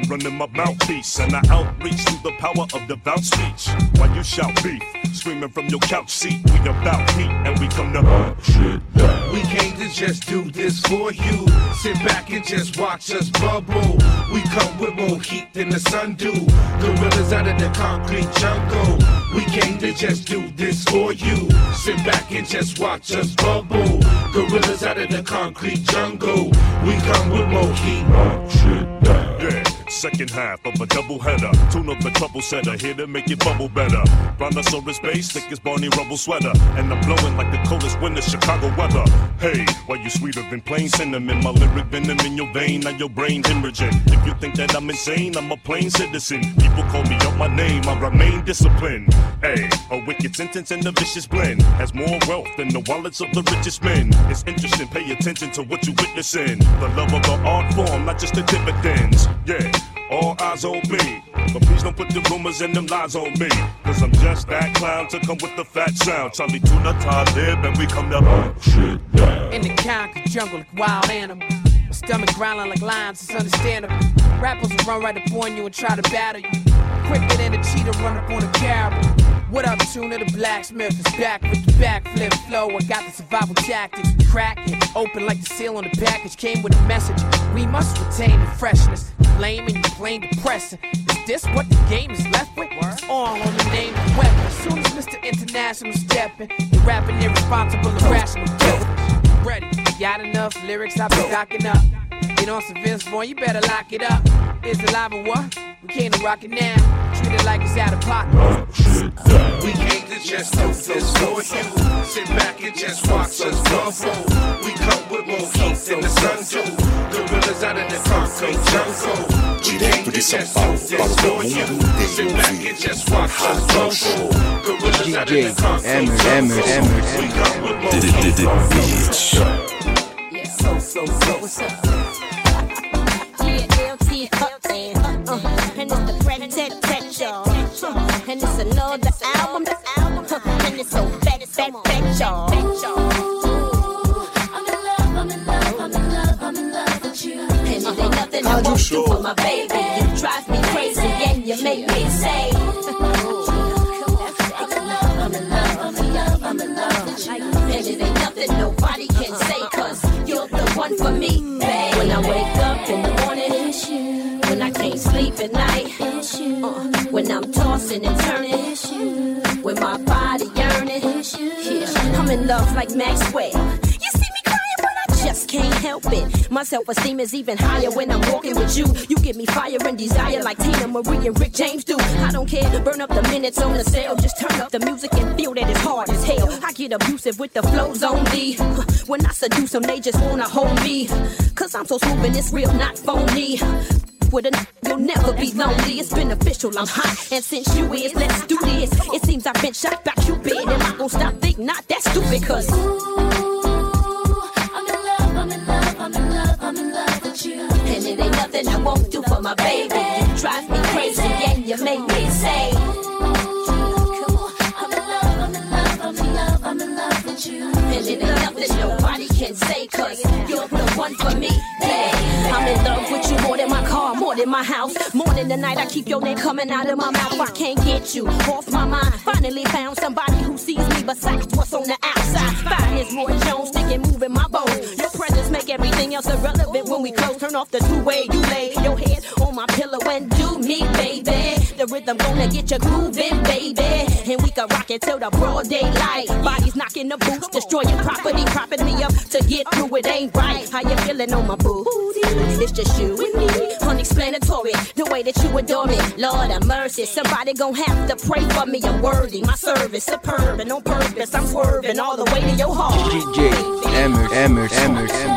I'm running my mouthpiece and I outreach through the power of devout speech. While you shout beef, screaming from your couch seat, we about heat and we come to shit We came to just do this for you. Sit back and just watch us bubble. We come with more heat than the sun do. Gorillas out of the concrete jungle. We came to just do this for you. Sit back and just watch us bubble. Gorillas out of the concrete jungle. We come with more heat. Yeah, second half of a double header. Tune up the trouble setter, here to make it bubble better. Brontosaurus base, thick as Barney Rubble sweater. And I'm blowing like the coldest winter Chicago weather. Hey, why you sweeter than plain cinnamon? My lyric venom in your vein, now your brain hemorrhaging. If you think that I'm insane, I'm a plain citizen. People call me up my name, I remain disciplined. Hey, a wicked sentence and a vicious blend has more wealth than the wallets of the richest men. It's interesting, pay attention to what you witnessing. The love of the art form, not just the dividends. Yeah, all eyes on me. But please don't put the rumors and them lies on me. Cause I'm just that clown to come with the fat sound. Charlie Tuna, Todd Lib, and we come to shit down. In the concrete jungle like wild animal. My stomach growling like lions, it's understandable. Rappers will run right up on you and try to battle you. Quicker than a cheetah run up on a caribou. What up, Tuna? The blacksmith is back with the backflip flow. I got the survival tactics. Crack it open like the seal on the package came with a message. We must retain the freshness. Lame and you plain depressing. Is this what the game is left with? It's all on the name of weapon. As soon as Mr. International stepping, the rapping irresponsible, irrational. Ready? Got enough lyrics? I've been stocking up. Get on some Vince Vaughn, you better lock it up. Is it live or what? We came to rock it now. Treat it like it's out of pocket. We came to just do this for you. Sit back and just watch us bubble. We come with more heat than the sun do. Gorillas out of the concrete jungle. We came to just do this for you. Sit back and just watch us bubble. Gorillas out of the concrete Emerson, jungle. Emerson, We come with more heat. So, so, so, what's up? Yeah, LT up and, uh, and it's the Fred Ted Ted Show. Uh, and it's another album, the album, uh, and it's so fat, fat, fat, y'all. And it ain't nothing I won't do for my baby. You drive me crazy and you make me say. I'm in love, I'm in love, I'm in love I'm in love with you. And it ain't nothing nobody can say, like Maxwell. You see me crying, but I just can't help it. My self esteem is even higher when I'm walking with you. You give me fire and desire like Teena Marie and Rick James do. I don't care, burn up the minutes on the cell. Just turn up the music and feel that it's hard as hell. I get abusive with the flows on D. When I seduce them, they just wanna hold me. Cause I'm so smooth and it's real, not phony. With a you'll never be lonely. It's beneficial, I'm hot. And since you is, let's do this. It seems I've been shot by Cupid. Am I gonna stop? Think not that stupid, cause. And it ain't nothing I won't do for my baby. You drive me crazy and you make me say. You're the one for me. I'm in love with you more than my car, more than my house. Morning to night, I keep your name coming out of my mouth. I can't get you off my mind. Finally found somebody who sees me besides what's on the outside. Fine as Roy Jones, thinking moving my bones. Your presence make everything else irrelevant when we close. Turn off the two-way you lay your head on my pillow and do me, baby. The rhythm gonna get you grooving, baby. And we can rock it till the broad daylight. Bodies knocking the boots, destroying property, propping me up to get through. It ain't right. How you feeling on my boo? It's just you and me, unexplanatory. The way that you adore me, Lord have mercy. Somebody gon' have to pray for me. I'm worthy, my service superb and on purpose. I'm swerving all the way to your heart. DJ Emerson, Emerson, Emerson.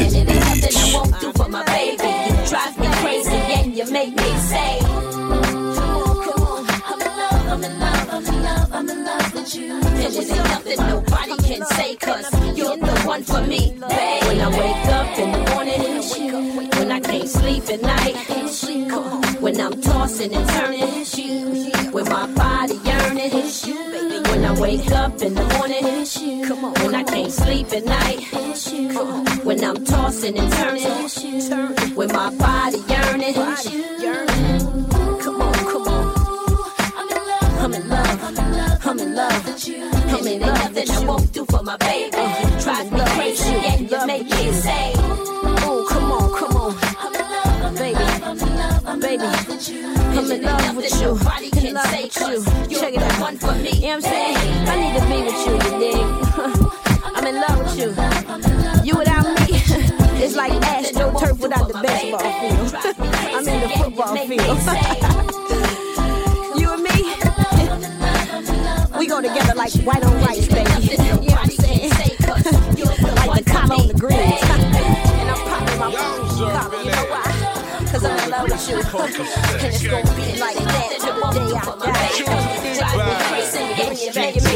And it ain't nothing I won't do for my baby. You drive me crazy and you make me say. And it ain't nothing nobody can say, cause you're the one for me, babe. When I wake up in the morning, it's you. When I can't sleep at night, it's you. When I'm tossing and turning, it's you. When my body yearning, it's you. When I wake up in the morning, it's you. When I can't sleep at night, it's you. When I'm tossing and turning, it's you. When my body yearning, it's you. I'm in love. I'm in love. With you. I'm in love. Nothing I won't do for my baby. Drive me crazy and you make me say, Oh, come on, come on, baby, baby. I'm in love with you. In love with you. Check it out. You know what I'm saying? I need to be with you, you dig? I'm in love with you. You without me, it's like AstroTurf without the baseball field. I'm in the football field. We go together like white on rice, baby. You know what I'm saying? like the collar on the green. and I'm popping my collar. You know why? Cause I'm in love with you. and it's gonna be like that till the day I die. Drive me crazy and you make me.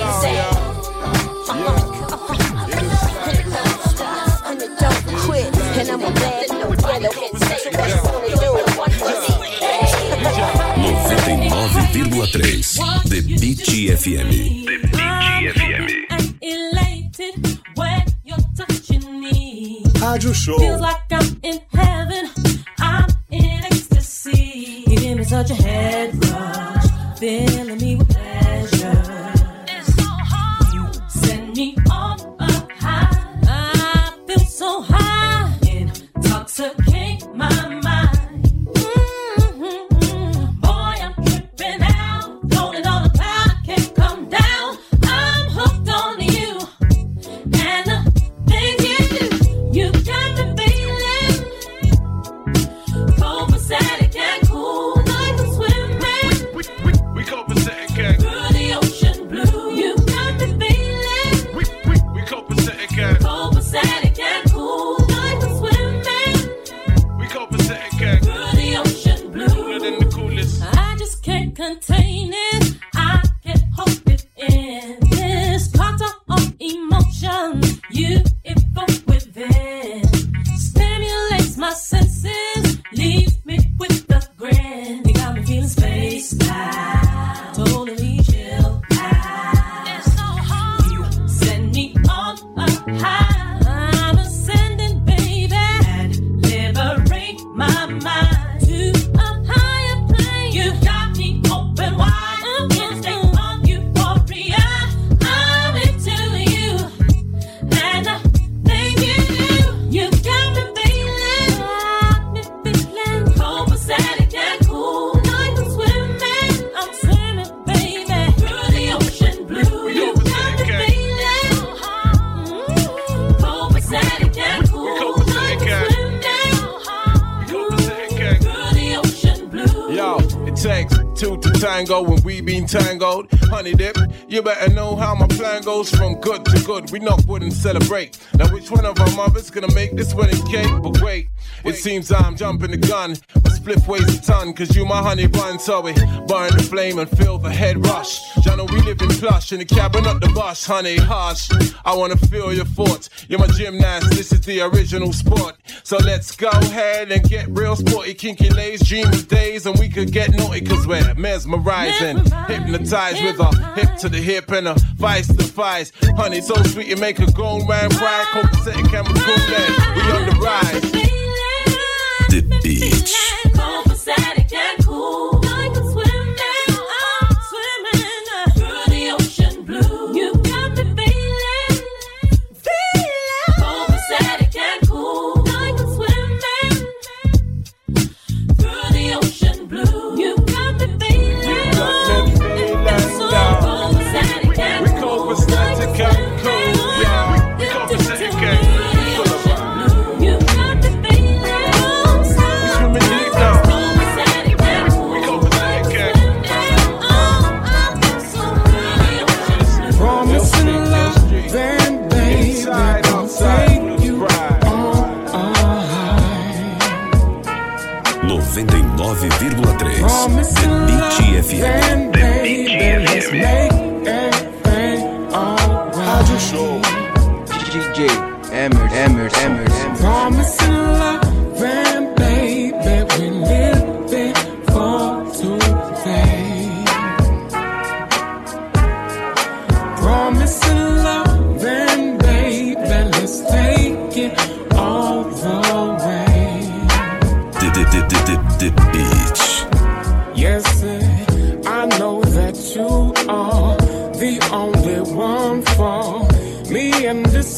And it don't quit. And I'm a bad no ghetto. 99,3 The Beat FM. The Beat FM. I'm elated when you're touching me. Rádio Show. Feels like I'm in heaven. I'm in ecstasy. You give me such a head rush, filling me with you better know how my plan goes from good to good. We knock wood and celebrate. Now, which one of our mothers gonna make this wedding cake? But wait, it seems I'm jumping the gun. My split weighs a ton, cause you my honey bun. So we burn the flame and feel the head rush. Know we live in plush in the cabin, not the bus, honey. Hush, I wanna feel your thoughts. You're my gymnast, this is the original sport. So let's go ahead and get real sporty, kinky lays, dream of days, and we could get naughty cause we're mesmerizing. Hypnotized with a hip to the hip and a vice to vice. Honey, so sweet you make a grown man cry. Copacetic and we're cool then. We on the rise. The Beat.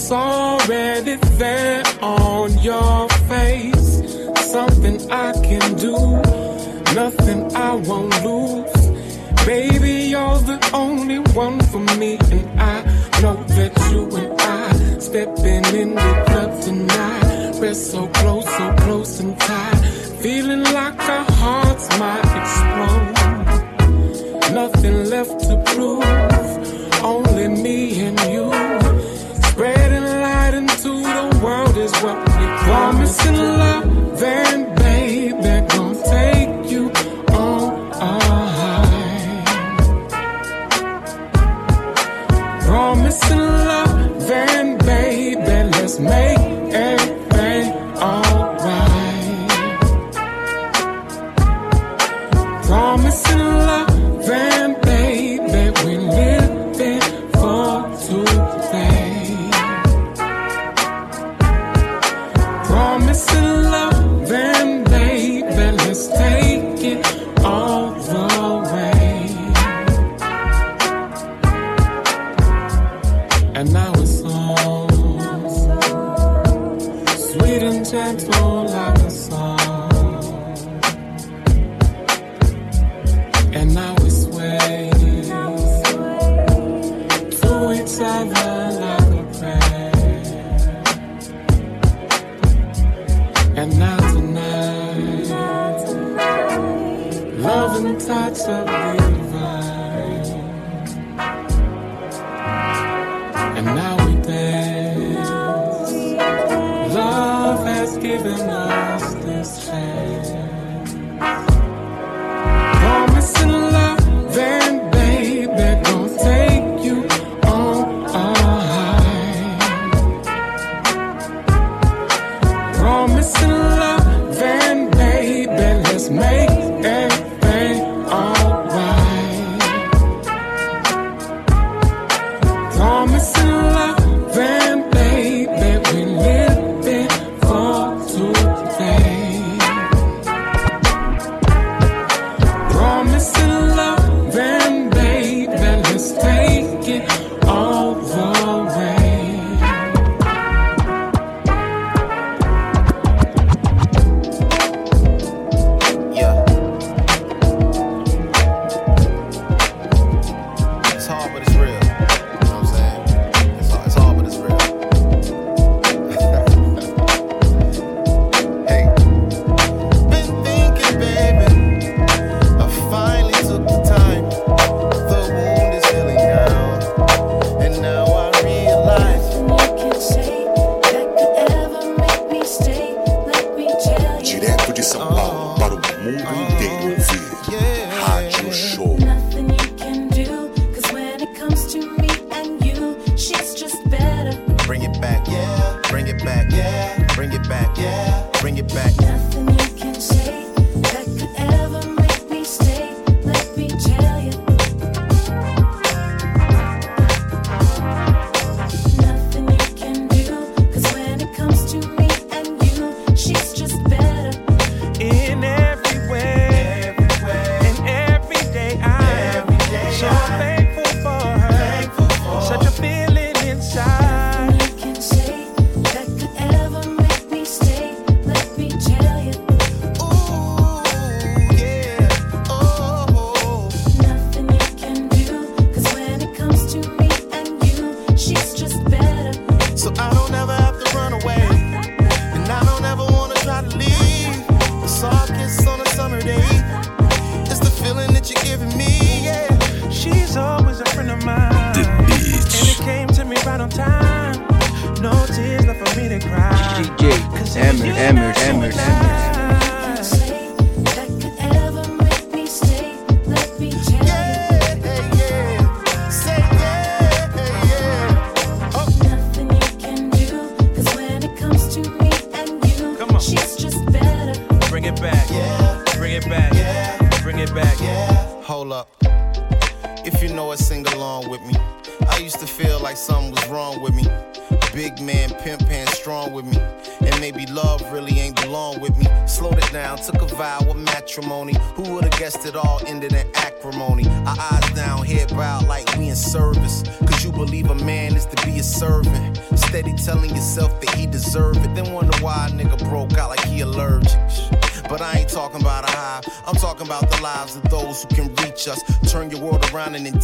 It's already there on your face. Something I can do, nothing I won't lose. Baby, you're the only one for me, and I know that you and I stepping in the club tonight. We're so close, so close and tight, feeling like our hearts might explode. Nothing left to prove, only me and you. is what we promise in love and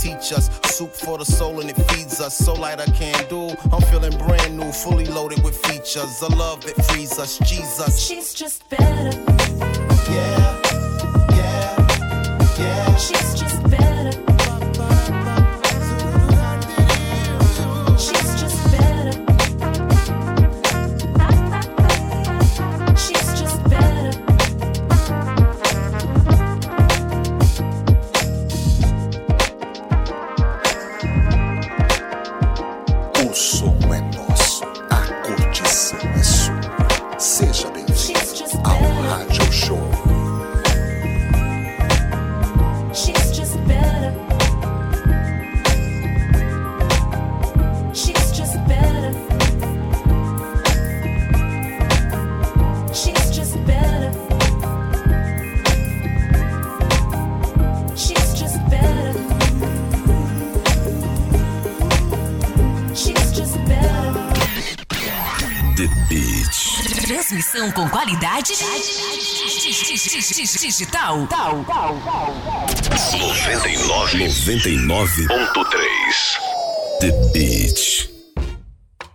teach us. Soup for the soul and it feeds us. So light I can do. I'm feeling brand new, fully loaded with features. A love that frees us. Jesus. She's just digital. 99.3 The Beat.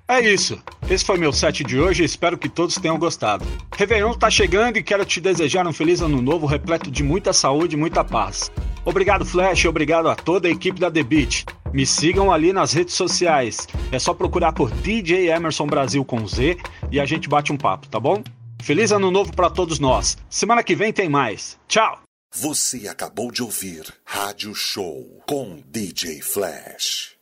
É isso. Esse foi meu set de hoje e espero que todos tenham gostado. Réveillon tá chegando e quero te desejar um feliz ano novo repleto de muita saúde e muita paz. Obrigado, Flash, obrigado a toda a equipe da The Beat. Me sigam ali nas redes sociais. É só procurar por DJ Emerson Brasil com Z e a gente bate um papo, tá bom? Feliz ano novo para todos nós. Semana que vem tem mais. Tchau! Você acabou de ouvir Rádio Show com DJ Flash.